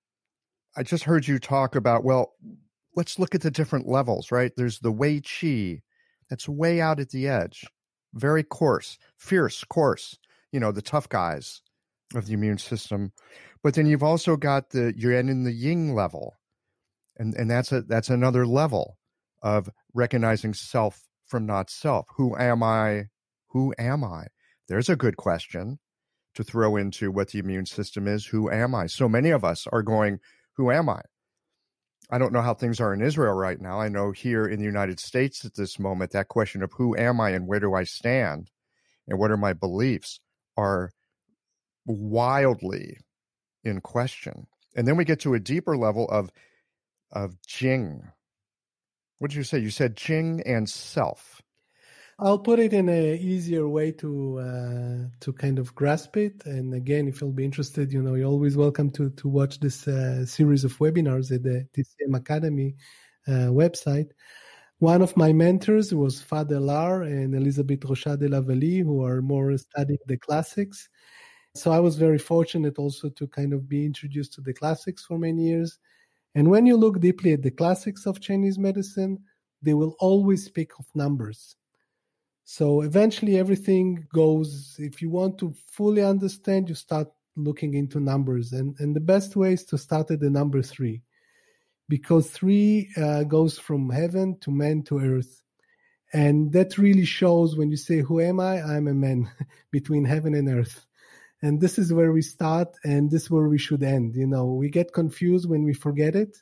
I just heard you talk about, well, let's look at the different levels, right? There's the Wei Qi, that's way out at the edge, very coarse, fierce, coarse, you know, the tough guys of the immune system. But then you've also got the Yuan and the ying level. And and that's a that's another level of recognizing self from not self. Who am I? Who am I? There's a good question to throw into what the immune system is. Who am I? So many of us are going, Who am I? I don't know how things are in Israel right now. I know here in the United States at this moment, that question of who am I and where do I stand and what are my beliefs are wildly in question. And then we get to a deeper level of of Jing. What did you say? You said Jing and self. I'll put it in a easier way to uh, to kind of grasp it. And again, if you'll be interested, you know, you're always welcome to to watch this uh, series of webinars at the TCM Academy uh, website. One of my mentors was Father Larre and Elizabeth Rochat de Lavallée, who are more studying the classics. So I was very fortunate also to kind of be introduced to the classics for many years. And when you look deeply at the classics of Chinese medicine, they will always speak of numbers so eventually everything goes, if you want to fully understand, you start looking into numbers. And, and the best way is to start at the number three, because three uh, goes from heaven to man to earth. And that really shows when you say, Who am I? I'm a man between heaven and earth. And this is where we start, and this is where we should end. You know, we get confused when we forget it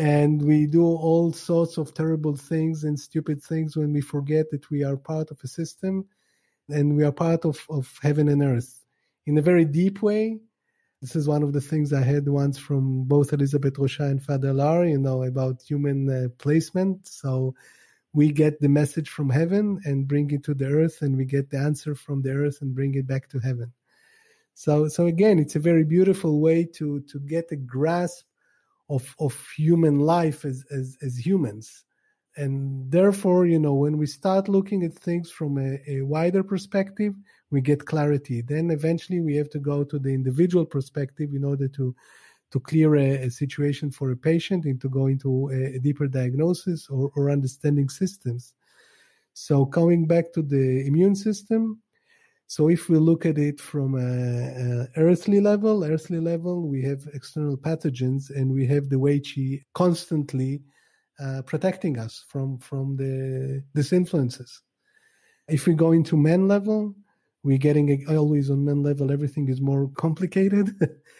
and we do all sorts of terrible things and stupid things when we forget that we are part of a system and we are part of, of heaven and earth in a very deep way. This is one of the things I had once from both Elizabeth Rochat and Father Larre, you know, about human uh, placement. So we get the message from heaven and bring it to the earth, and we get the answer from the earth and bring it back to heaven. So, so again, it's a very beautiful way to to get a grasp of of human life as as, as humans. And therefore you know when we start looking at things from a, a, wider perspective we get clarity. Then eventually we have to go to the individual perspective in order to to clear a, a situation for a patient and to go into a, a deeper diagnosis or, or understanding systems. So coming back to the immune system so if we look at it from a, a, earthly level, earthly level, we have external pathogens, and we have the Wei Qi constantly uh, protecting us from from the these influences. If we go into men level, we're getting always on men level. Everything is more complicated.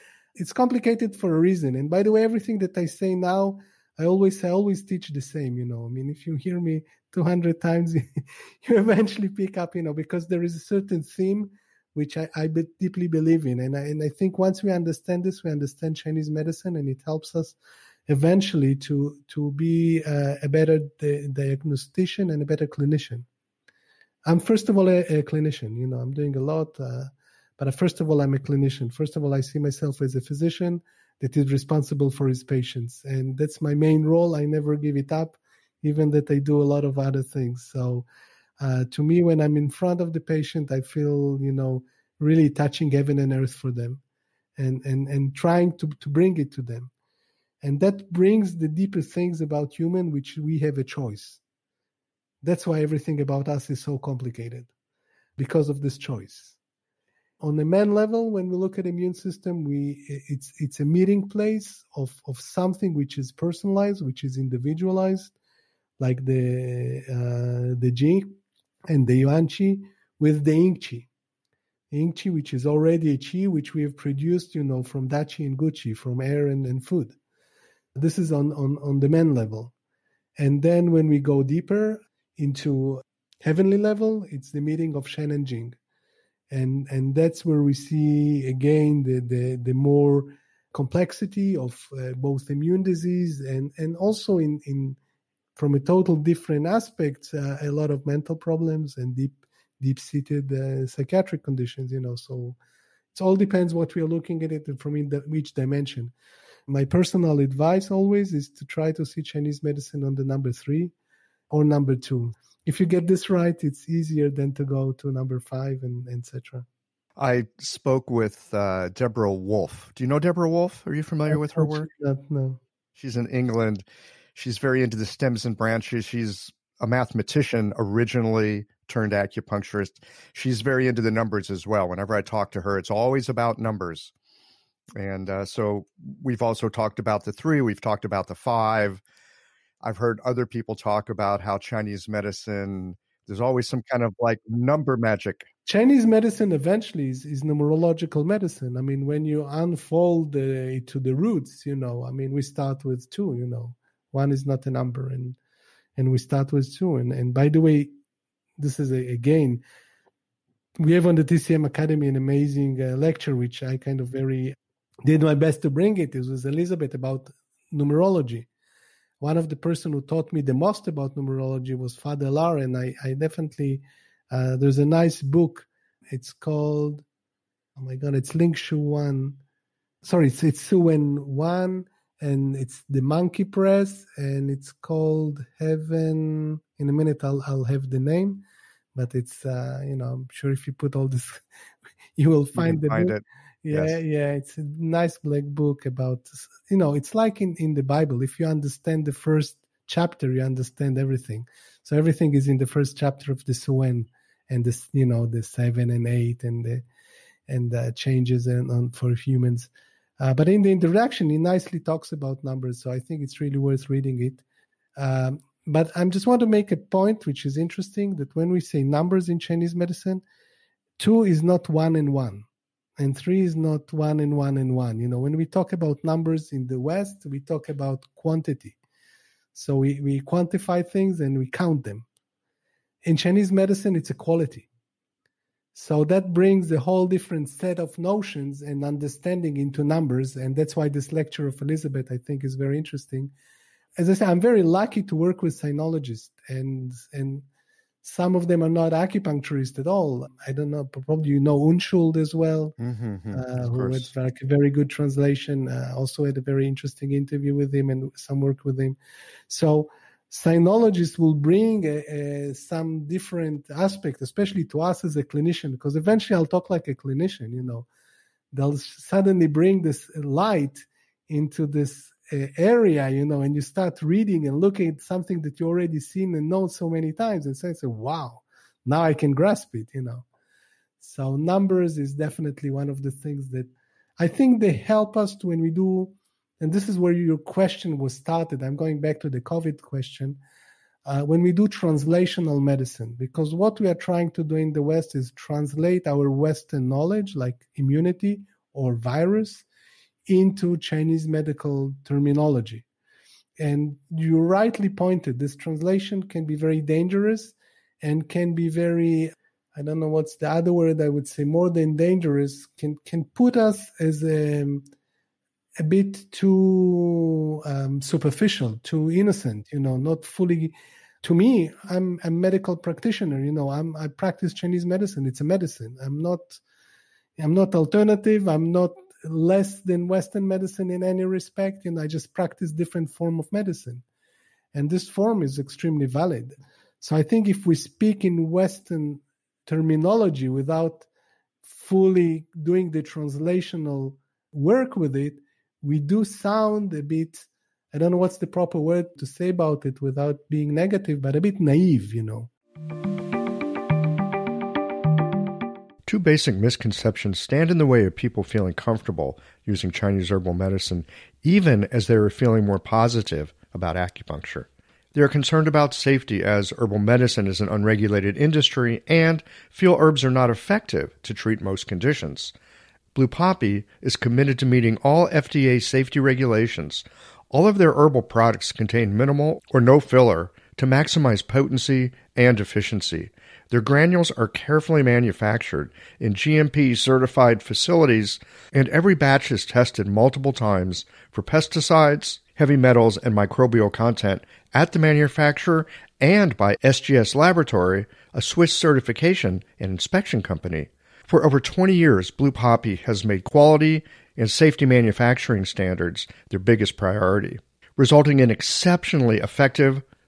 it's complicated for a reason. And by the way, everything that I say now I always I always teach the same, you know. I mean, if you hear me 200 times, you eventually pick up, you know, because there is a certain theme which I, I be, deeply believe in, and I, and I think once we understand this, we understand Chinese medicine, and it helps us eventually to to be uh, a better di- diagnostician and a better clinician. I'm first of all a, a clinician, you know. I'm doing a lot, uh, but first of all, I'm a clinician. First of all, I see myself as a physician that is responsible for his patients. And that's my main role. I never give it up, even that I do a lot of other things. So uh, to me, when I'm in front of the patient, I feel, you know, really touching heaven and earth for them and, and, and trying to, to bring it to them. And that brings the deeper things about human, which we have a choice. That's why everything about us is so complicated because of this choice on the man level, when we look at immune system, we it's it's a meeting place of of something which is personalized, which is individualized, like the uh, the Jing and the Yuan Qi with the Ying Qi. Ying Qi, which is already a Qi which we have produced, you know, from Da Qi and Gu Qi, from air and, and food. This is on, on, on the man level. And then when we go deeper into heavenly level, it's the meeting of Shen and Jing and and that's where we see again the the, the more complexity of uh, both immune disease and and also in in from a total different aspect uh, a lot of mental problems and deep deep seated uh, psychiatric conditions you know. So it all depends what we are looking at it and from in which dimension. My personal advice always is to try to see chinese medicine on the number three or number two if you get this right, it's easier than to go to number five and etc. I spoke with uh, Deborah Woolf. Do you know Deborah Woolf? Are you familiar with her work? Not, no. She's in England. She's very into the stems and branches. She's a mathematician originally turned acupuncturist. She's very into the numbers as well. Whenever I talk to her, it's always about numbers. And uh, so we've also talked about the three, we've talked about the five. I've heard other people talk about how Chinese medicine, there's always some kind of like number magic. Chinese medicine eventually is, is numerological medicine. I mean, when you unfold the, to the roots, you know, I mean, we start with two, you know, one is not a number and and we start with two. And, and by the way, this is a, again, we have on the TCM Academy an amazing uh, lecture, which I kind of very did my best to bring it. It was Elizabeth about numerology. One of the person who taught me the most about numerology was Father Larre, and I, I definitely uh, there's a nice book. It's called oh my god, it's Ling Shu One. Sorry, it's it's Su Wen One, and it's the Monkey Press, and it's called Heaven. In a minute, I'll I'll have the name, but it's uh, you know I'm sure if you put all this, you will find you the find book. it. Yeah, Yes. yeah, it's a nice black book about you know, it's like in in the Bible. If you understand the first chapter, you understand everything. So everything is in the first chapter of the Su Wen and this, you know, the seven and eight and the and the changes and on for humans. Uh, but in the introduction, he nicely talks about numbers, so I think it's really worth reading it. Um, but I just want to make a point, which is interesting, that when we say numbers in Chinese medicine, two is not one and one and three is not one and one and one. You know, when we talk about numbers in the West, we talk about quantity. So we, we quantify things and we count them. In Chinese medicine, it's a quality. So that brings a whole different set of notions and understanding into numbers. And that's why this lecture of Elizabeth, I think, is very interesting. As I say, I'm very lucky to work with sinologists and and some of them are not acupuncturists at all. I don't know, probably you know Unschuld as well Mm-hmm, uh, who had like a very good translation. Uh, also had a very interesting interview with him and some work with him. So sinologists will bring a, a, some different aspect, especially to us as a clinician, because eventually I'll talk like a clinician. You know, they'll suddenly bring this light into this uh, area, you know, and you start reading and looking at something that you already seen and know so many times, and say, "Wow, now I can grasp it," you know. So numbers is definitely one of the things that I think they help us when we do, and this is where your question was started. I'm going back to the COVID question. Uh, when we do translational medicine, because what we are trying to do in the West is translate our Western knowledge, like immunity or virus, into Chinese medical terminology. And you rightly pointed, this translation can be very dangerous and can be very I don't know what's the other word I would say more than dangerous can can put us as a, a bit too um, superficial, too innocent, you know, not fully. To me, I'm a medical practitioner. You know, I'm I practice Chinese medicine. It's a medicine. I'm not. I'm not alternative. I'm not less than Western medicine in any respect. and I just practice different form of medicine, and this form is extremely valid. So I think if we speak in Western terminology without fully doing the translational work with it, we do sound a bit, I don't know what's the proper word to say about it without being negative, but a bit naive, you know. Two basic misconceptions stand in the way of people feeling comfortable using Chinese herbal medicine, even as they are feeling more positive about acupuncture. They are concerned about safety as herbal medicine is an unregulated industry and feel herbs are not effective to treat most conditions. Blue Poppy is committed to meeting all FDA safety regulations. All of their herbal products contain minimal or no filler to maximize potency and efficiency. Their granules are carefully manufactured in GMP certified facilities, and every batch is tested multiple times for pesticides, heavy metals, and microbial content at the manufacturer and by SGS Laboratory, a Swiss certification and inspection company. For over 20 years, Blue Poppy has made quality and safety manufacturing standards their biggest priority, resulting in exceptionally effective,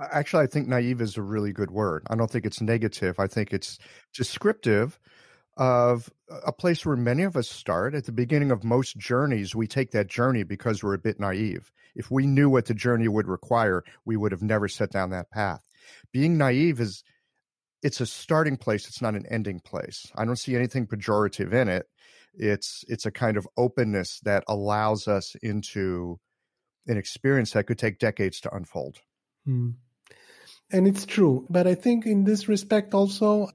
I, actually, I think naive is a really good word. I don't think it's negative. I think it's descriptive of a place where many of us start. At the beginning of most journeys, we take that journey because we're a bit naive. If we knew what the journey would require, we would have never set down that path. Being naive is it's a starting place, it's not an ending place. I don't see anything pejorative in it. It's it's a kind of openness that allows us into an experience that could take decades to unfold. Mm. And it's true. But I think in this respect also,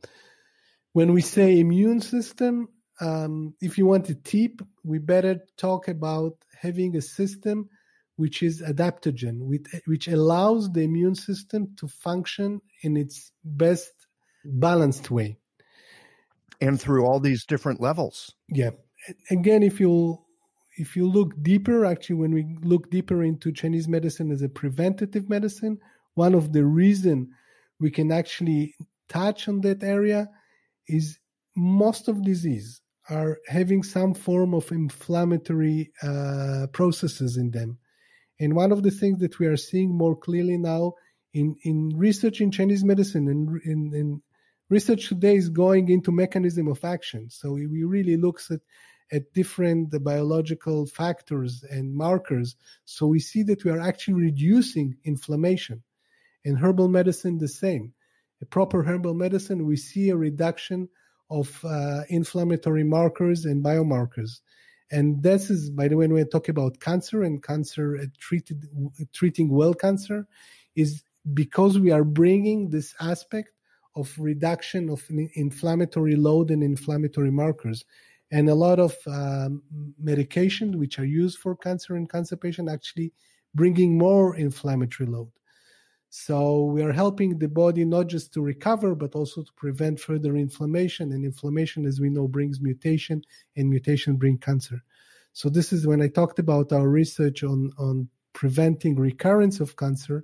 when we say immune system, um, if you want to tip, we better talk about having a system which is adaptogen, which, which allows the immune system to function in its best balanced way. And through all these different levels. Yeah. Again, if you if you look deeper, actually, when we look deeper into Chinese medicine as a preventative medicine, one of the reason we can actually touch on that area is most of disease are having some form of inflammatory uh, processes in them. And one of the things that we are seeing more clearly now in, in research in Chinese medicine and in, in, research today is going into mechanism of action. So we really looks at at different biological factors and markers. So we see that we are actually reducing inflammation. In herbal medicine, the same. A proper herbal medicine, we see a reduction of uh, inflammatory markers and biomarkers. And this is, by the way, when we talk about cancer and cancer uh, treated, treating well cancer, is because we are bringing this aspect of reduction of inflammatory load and inflammatory markers and a lot of um, medications which are used for cancer and cancer patients actually bringing more inflammatory load. So we are helping the body not just to recover but also to prevent further inflammation. And inflammation as we know brings mutation and mutation bring cancer. So this is when i talked about our research on on preventing recurrence of cancer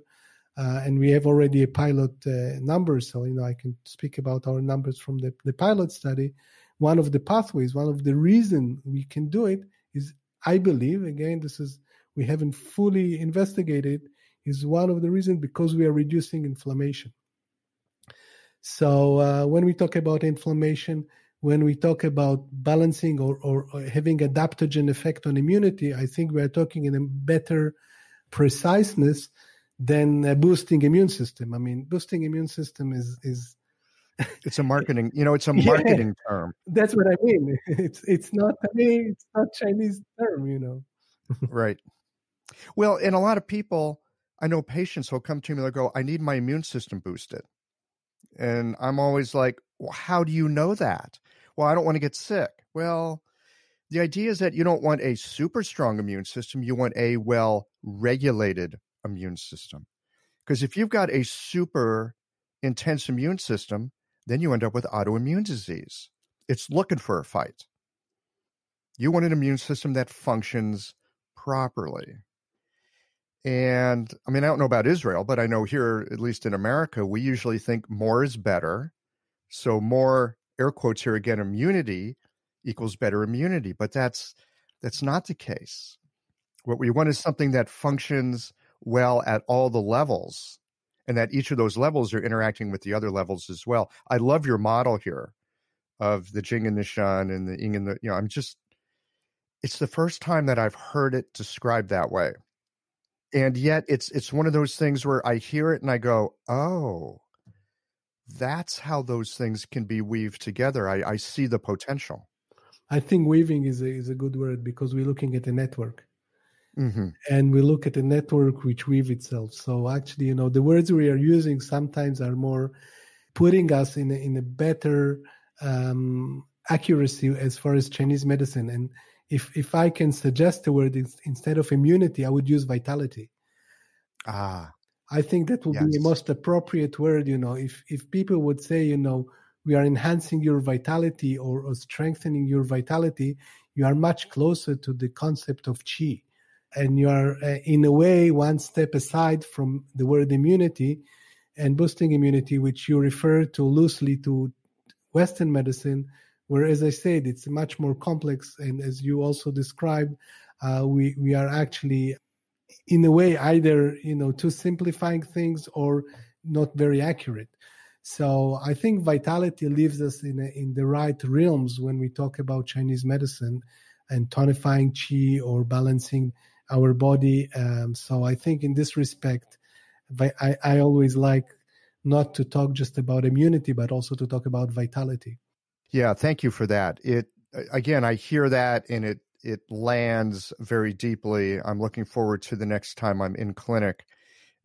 uh, and we have already a pilot uh, number. So you know i can speak about our numbers from the, the pilot study one of the pathways, one of the reason we can do it is, I believe, again, this is we haven't fully investigated, is one of the reasons because we are reducing inflammation. So uh, when we talk about inflammation, when we talk about balancing or, or, or, having adaptogen effect on immunity, I think we are talking in a better preciseness than boosting immune system. I mean, boosting immune system is is it's a marketing, you know, it's a marketing yeah, term. That's what I mean. It's it's not I mean, it's not Chinese term, you know. right. Well, and a lot of people, I know patients will come to me, they'll go, I need my immune system boosted. And I'm always like, well, how do you know that? Well, I don't want to get sick. Well, the idea is that you don't want a super strong immune system. You want a well regulated immune system. Because if you've got a super intense immune system, then you end up with autoimmune disease. It's looking for a fight. You want an immune system that functions properly. And I mean, I don't know about Israel, but I know here, at least in America, we usually think more is better. So, more air quotes here again, immunity equals better immunity. But that's that's not the case. What we want is something that functions well at all the levels and that each of those levels are interacting with the other levels as well. I love your model here of the Jing and the Shen and the Ying and the, you know, I'm just, it's the first time that I've heard it described that way. And yet it's, it's one of those things where I hear it and I go, oh, that's how those things can be weaved together. I, I see the potential. I think weaving is a, is a good word because we're looking at a network. Mm-hmm. And we look at the network which weave itself. So actually, you know, the words we are using sometimes are more putting us in a, in a better um, accuracy as far as Chinese medicine. And if if I can suggest a word instead of immunity, I would use vitality. Ah, I think that would yes. be the most appropriate word. You know, if if people would say, you know, we are enhancing your vitality or, or strengthening your vitality, you are much closer to the concept of chi. And you are, uh, in a way, one step aside from the word immunity and boosting immunity, which you refer to loosely to Western medicine, where, as I said, it's much more complex. And as you also described, uh, we we are actually, in a way, either you know too simplifying things or not very accurate. So I think vitality leaves us in a, in the right realms when we talk about Chinese medicine and tonifying qi or balancing our body. Um, so I think in this respect, I, I always like not to talk just about immunity, but also to talk about vitality. Yeah, thank you for that. It again, I hear that and it it lands very deeply. I'm looking forward to the next time I'm in clinic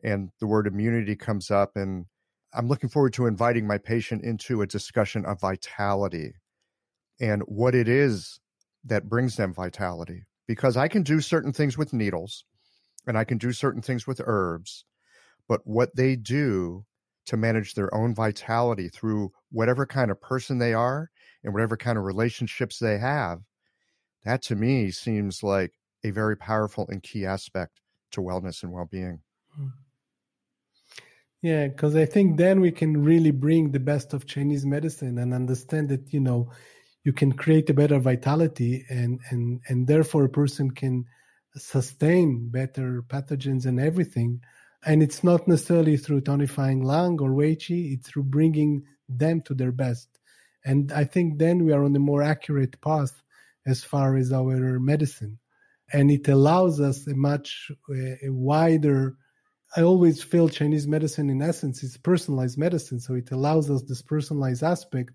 and the word immunity comes up and I'm looking forward to inviting my patient into a discussion of vitality and what it is that brings them vitality. Because I can do certain things with needles and I can do certain things with herbs, but what they do to manage their own vitality through whatever kind of person they are and whatever kind of relationships they have, that to me seems like a very powerful and key aspect to wellness and well being. Mm-hmm. Yeah, because I think then we can really bring the best of Chinese medicine and understand that you know you can create a better vitality and and and therefore a person can sustain better pathogens and everything. And it's not necessarily through tonifying lung or wei qi; it's through bringing them to their best. And I think then we are on a more accurate path as far as our medicine, and it allows us a much a wider I always feel Chinese medicine, in essence, is personalized medicine. So it allows us this personalized aspect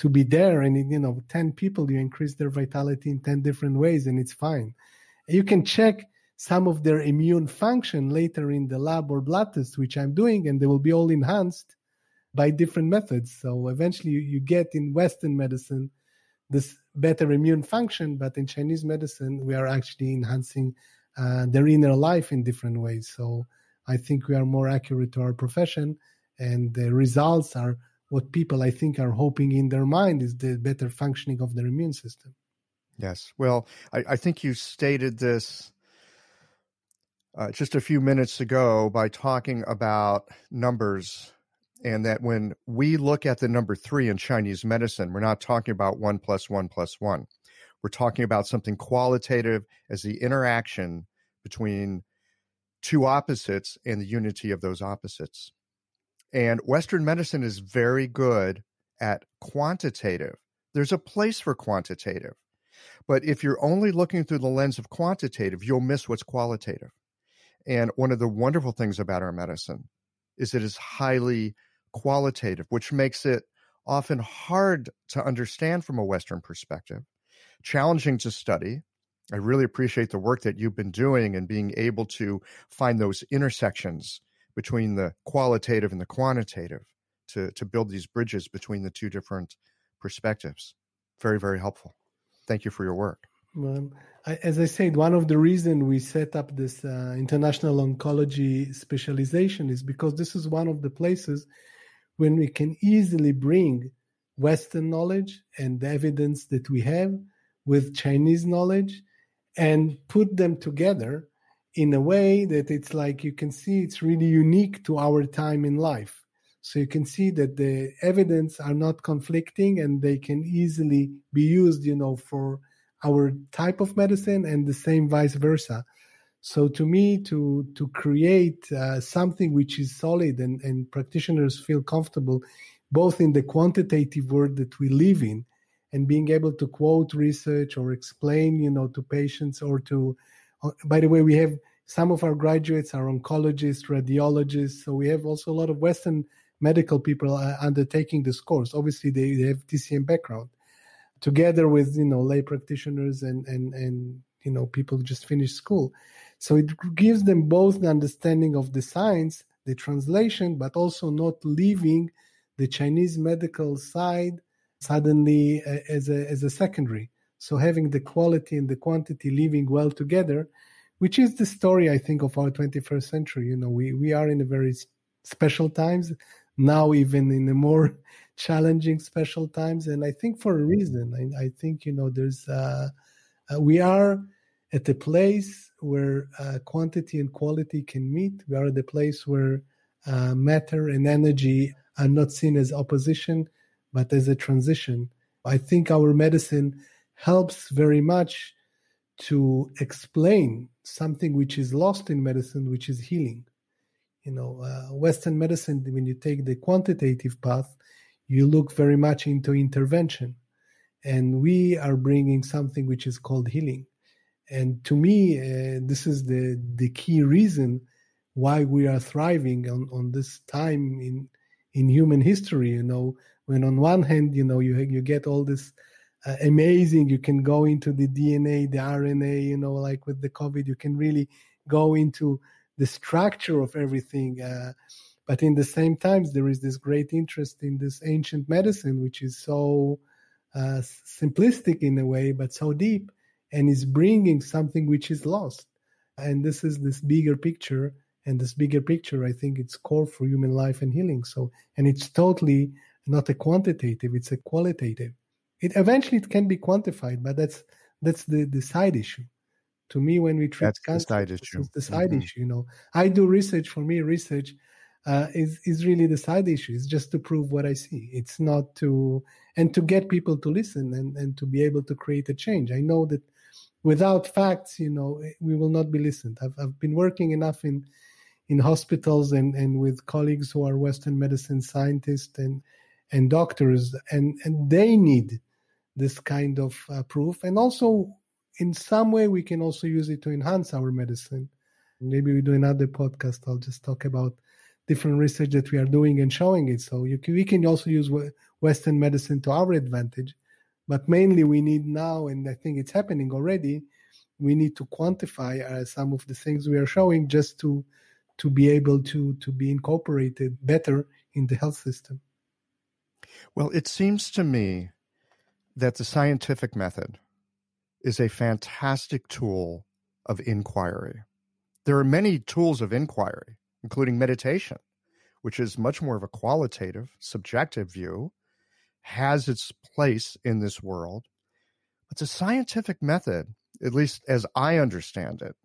to be there. And, you know, 10 people, you increase their vitality in 10 different ways, and it's fine. You can check some of their immune function later in the lab or blood test, which I'm doing, and they will be all enhanced by different methods. So eventually, you, you get in Western medicine this better immune function, but in Chinese medicine, we are actually enhancing uh, their inner life in different ways. So I think we are more accurate to our profession, and the results are what people I think are hoping in their mind is the better functioning of their immune system. Yes. Well, I, I think you stated this uh, just a few minutes ago by talking about numbers and that when we look at the number three in Chinese medicine, we're not talking about one plus one plus one. We're talking about something qualitative as the interaction between two opposites and the unity of those opposites. And Western medicine is very good at quantitative. There's a place for quantitative. But if you're only looking through the lens of quantitative, you'll miss what's qualitative. And one of the wonderful things about our medicine is it is highly qualitative, which makes it often hard to understand from a Western perspective, challenging to study, I really appreciate the work that you've been doing and being able to find those intersections between the qualitative and the quantitative to, to build these bridges between the two different perspectives. Very, very helpful. Thank you for your work. I, as I said, one of the reasons we set up this uh, international oncology specialization is because this is one of the places when we can easily bring Western knowledge and the evidence that we have with Chinese knowledge and put them together in a way that it's like you can see it's really unique to our time in life. So you can see that the evidence are not conflicting and they can easily be used, you know, for our type of medicine and the same vice versa. So to me, to to create uh, something which is solid and, and practitioners feel comfortable, both in the quantitative world that we live in, and being able to quote research or explain you know to patients or to by the way we have some of our graduates are oncologists radiologists so we have also a lot of western medical people uh, undertaking this course. Obviously they, they have tcm background. Together with you know lay practitioners and and and you know people just finished school. So it gives them both the understanding of the science the translation but also not leaving the chinese medical side suddenly uh, as a as a secondary. So having the quality and the quantity living well together, which is the story I think of our 21st century. You know, we we are in a very special times. now even in a more challenging special times and i think for a reason i, I think you know there's uh, uh, we are at a place where uh, quantity and quality can meet we are at a place where uh, matter and energy are not seen as opposition but as a transition i think our medicine helps very much to explain something which is lost in medicine which is healing you know, uh, Western medicine, when you take the quantitative path, you look very much into intervention. And we are bringing something which is called healing. And to me, uh, this is the, the key reason why we are thriving on, on this time in, in human history. You know, when on one hand, you know, you, you get all this uh, amazing, you can go into the DNA, the RNA, you know, like with the COVID, you can really go into the structure of everything. Uh, but in the same times, there is this great interest in this ancient medicine, which is so uh, simplistic in a way, but so deep, and is bringing something which is lost. And this is this bigger picture, and this bigger picture, I think, it's core for human life and healing. So, and it's totally not a quantitative; it's a qualitative. It eventually it can be quantified, but that's that's the the side issue to me when we treat That's cancer, the side issue. the side mm-hmm. issue. You know, I do research. For me, research uh, is is really the side issue. It's just to prove what I see. It's not to and to get people to listen and and to be able to create a change. I know that without facts, you know, we will not be listened. I've I've been working enough in in hospitals and and with colleagues who are Western medicine scientists and and doctors, and and they need this kind of uh, proof, and also in some way we can also use it to enhance our medicine. Maybe we do another podcast i'll just talk about different research that we are doing and showing it. So can, we can also use western medicine to our advantage. But mainly we need now and i think it's happening already we need to quantify uh, some of the things we are showing just to to be able to to be incorporated better in the health system. Well it seems to me that the scientific method is a fantastic tool of inquiry. There are many tools of inquiry, including meditation, which is much more of a qualitative, subjective view, has its place in this world. But the scientific method, at least as I understand it,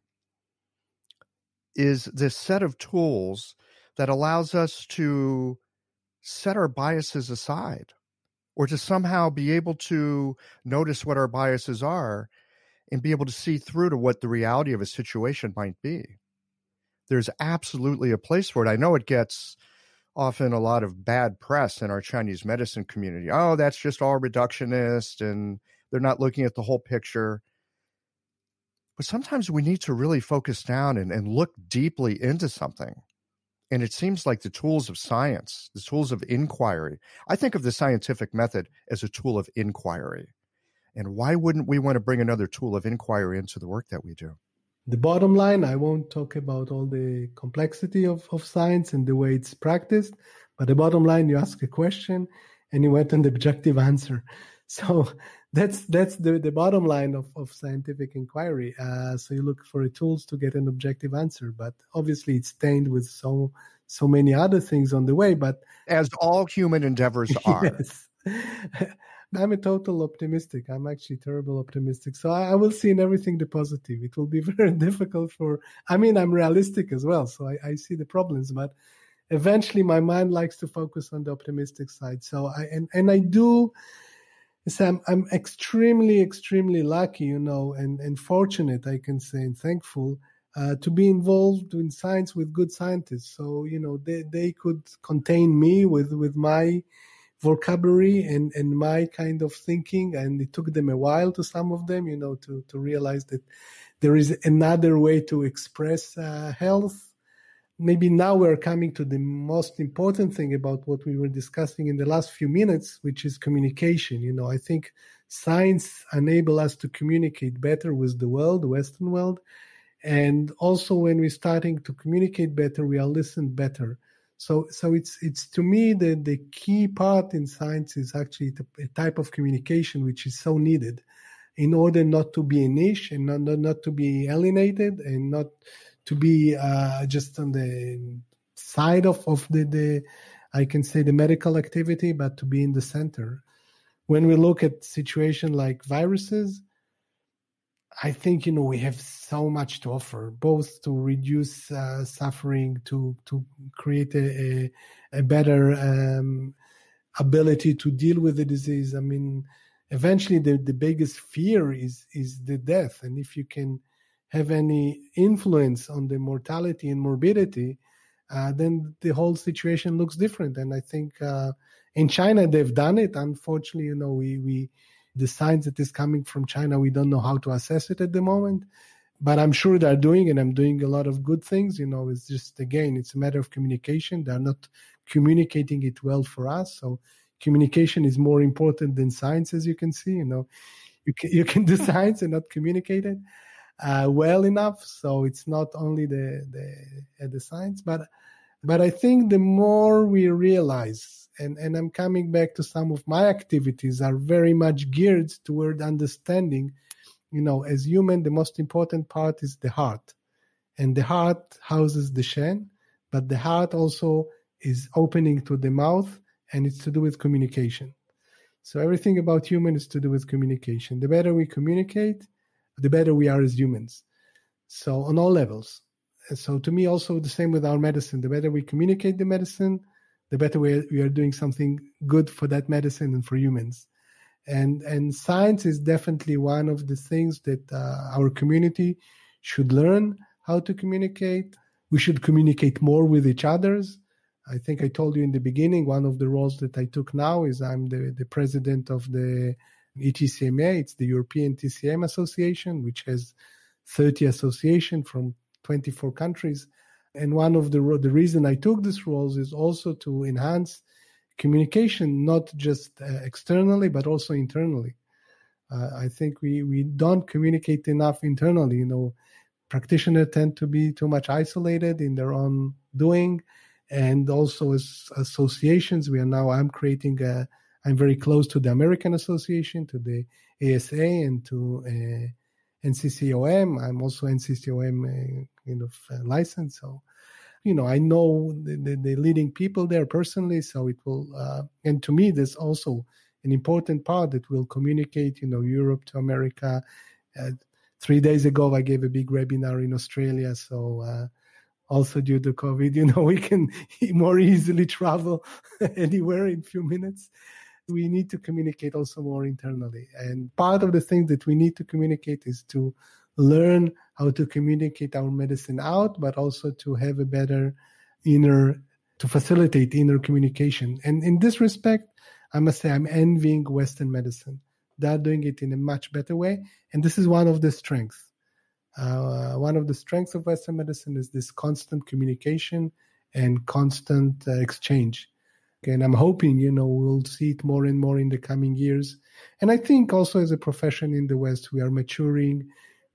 is this set of tools that allows us to set our biases aside or to somehow be able to notice what our biases are and be able to see through to what the reality of a situation might be. There's absolutely a place for it. I know it gets often a lot of bad press in our Chinese medicine community. Oh, that's just all reductionist and they're not looking at the whole picture. But sometimes we need to really focus down and, and look deeply into something and it seems like the tools of science, the tools of inquiry, I think of the scientific method as a tool of inquiry. And why wouldn't we want to bring another tool of inquiry into the work that we do? The bottom line, I won't talk about all the complexity of, of science and the way it's practiced, but the bottom line, you ask a question and you want an objective answer. So that's that's the, the bottom line of, of scientific inquiry. Uh, so you look for tools to get an objective answer, but obviously it's stained with so so many other things on the way. But as all human endeavors are. yes. I'm a total optimistic. I'm actually terrible optimistic. So I, I, will see in everything the positive. It will be very difficult for. I mean, I'm realistic as well, so I, I see the problems, but eventually my mind likes to focus on the optimistic side. So I and and I do I'm, I'm extremely, extremely lucky, you know, and, and fortunate, I can say, and thankful uh, to be involved in science with good scientists. So, you know, they, they could contain me with, with my vocabulary and, and my kind of thinking. And it took them a while to some of them, you know, to, to realize that there is another way to express uh, health maybe now we're coming to the most important thing about what we were discussing in the last few minutes which is communication. You know i think science enable us to communicate better with the world the western world. And also when we're starting to communicate better we are listened better. So so it's it's to me the the key part in science is actually a type of communication which is so needed in order not to be a niche and not, not, not to be alienated and not to be uh, just on the side of, of the, the I can say the medical activity, but to be in the center. When we look at situation like viruses, I think you know we have so much to offer, both to reduce uh, suffering, to to create a a, a better um, ability to deal with the disease. I mean, eventually the, the biggest fear is is the death, and if you can have any influence on the mortality and morbidity, uh, then the whole situation looks different. And I think uh, in China they've done it. Unfortunately, you know, we we the signs that is coming from China, we don't know how to assess it at the moment. But I'm sure they're doing, and I'm doing a lot of good things. You know, it's just again, it's a matter of communication. They're not communicating it well for us. So communication is more important than science, as you can see. You know, you can you can do science and not communicate it uh, well enough. So it's not only the the the science, but but I think the more we realize, and, and I'm coming back to some of my activities are very much geared toward understanding, you know, as human, the most important part is the heart. And the heart houses the Shen, but the heart also is opening to the mouth and it's to do with communication. So everything about human is to do with communication. The better we communicate, the better we are as humans. So on all levels, so to me also the same with our medicine. The better we communicate the medicine the better we are, we are doing something good for that medicine and for humans. And and science is definitely one of the things that uh, our community should learn how to communicate. We should communicate more with each others. I think i told you in the beginning one of the roles that i took now is i'm the, the president of the ETCMA, it's the European TCM Association, which has 30 associations from 24 countries. And one of the the reason I took this roles is also to enhance communication, not just uh, externally but also internally. Uh, I think we we don't communicate enough internally. You know, practitioners tend to be too much isolated in their own doing, and also as associations, we are now. I'm creating a. I'm very close to the American Association, to the ASA, and to uh, NCCOM. I'm also NCCOM uh, kind of uh, license. So, you know, I know the, the, the, leading people there personally. So it will, uh, and to me, there's also an important part that will communicate, you know, Europe to America. Uh, three days ago, I gave a big webinar in Australia. So, uh, also due to COVID, you know, we can more easily travel anywhere in a few minutes we need to communicate also more internally. And part of the thing that we need to communicate is to learn how to communicate our medicine out, but also to have a better inner, to facilitate inner communication. And in this respect, I must say I'm envying Western medicine. They're doing it in a much better way. And this is one of the strengths. Uh, one of the strengths of Western medicine is this constant communication and constant uh, exchange and i'm hoping you know we'll see it more and more in the coming years. And i think also as a profession in the west we are maturing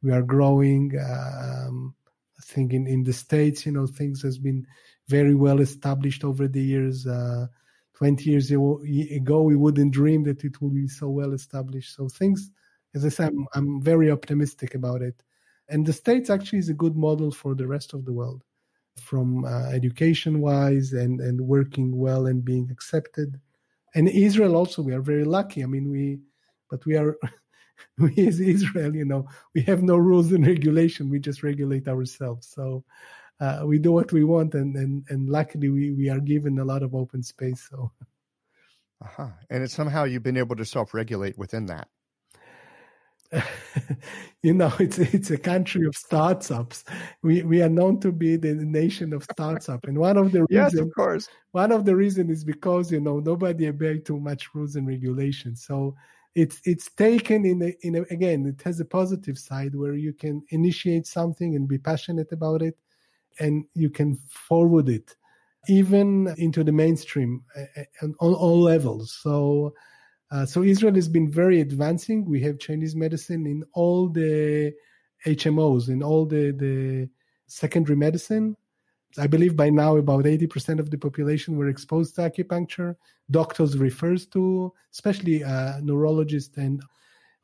we are growing um, i think in, in the states you know things has been very well established over the years. Uh, 20 years ago we wouldn't dream that it will be so well established. So things as i said I'm, I'm very optimistic about it. And the states actually is a good model for the rest of the world from uh, education wise and, and working well and being accepted. And Israel also, we are very lucky. I mean, we, but we are, we as Israel, you know, we have no rules and regulation. We just regulate ourselves. So uh, we do what we want, and, and, and luckily we, we are given a lot of open space. So. Uh-huh. And it's somehow you've been able to self regulate within that. you know, it's it's a country of startups. We we are known to be the nation of startup, and one of the reasons, yes, of course, one of the reasons is because you know nobody obey too much rules and regulations. So it's it's taken in a, in a, again, it has a positive side where you can initiate something and be passionate about it, and you can forward it even into the mainstream uh, uh, on all levels. So uh, so Israel has been very advancing. We have Chinese medicine in all the HMOs, in all the, the secondary medicine. I believe by now about 80% of the population were exposed to acupuncture. Doctors refers to, especially uh, neurologists and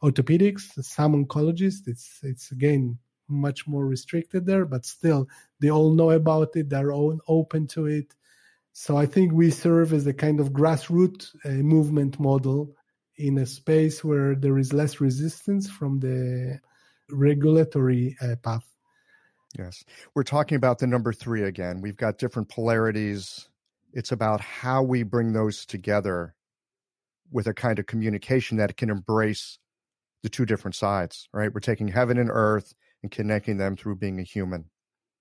orthopedics, some oncologists. It's it's again much more restricted there, but still they all know about it. They're all open to it. So I think we serve as a kind of grassroots uh, movement model in a space where there is less resistance from the regulatory uh, path. Yes. We're talking about the number three again. We've got different polarities. It's about how we bring those together with a kind of communication that can embrace the two different sides, right? We're taking heaven and earth and connecting them through being a human.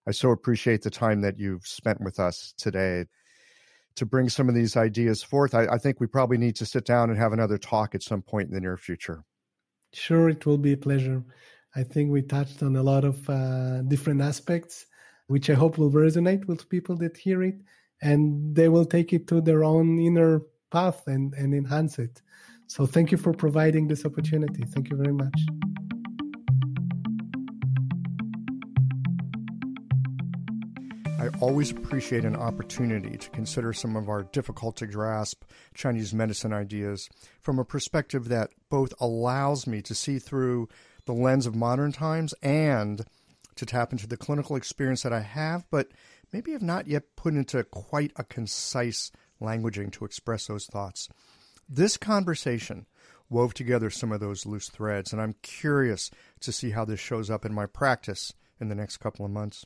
I so appreciate the time that you've spent with us today to bring some of these ideas forth. I, I, think we probably need to sit down and have another talk at some point in the near future. Sure, it will be a pleasure. I think we touched on a lot of uh, different aspects, which I hope will resonate with people that hear it, and they will take it to their own inner path and, and enhance it. So, thank you for providing this opportunity. Thank you very much. I always appreciate an opportunity to consider some of our difficult to grasp Chinese medicine ideas from a perspective that both allows me to see through the lens of modern times and to tap into the clinical experience that I have, but maybe have not yet put into quite a concise languaging to express those thoughts. This conversation wove together some of those loose threads, and I'm curious to see how this shows up in my practice in the next couple of months.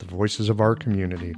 the voices of our community.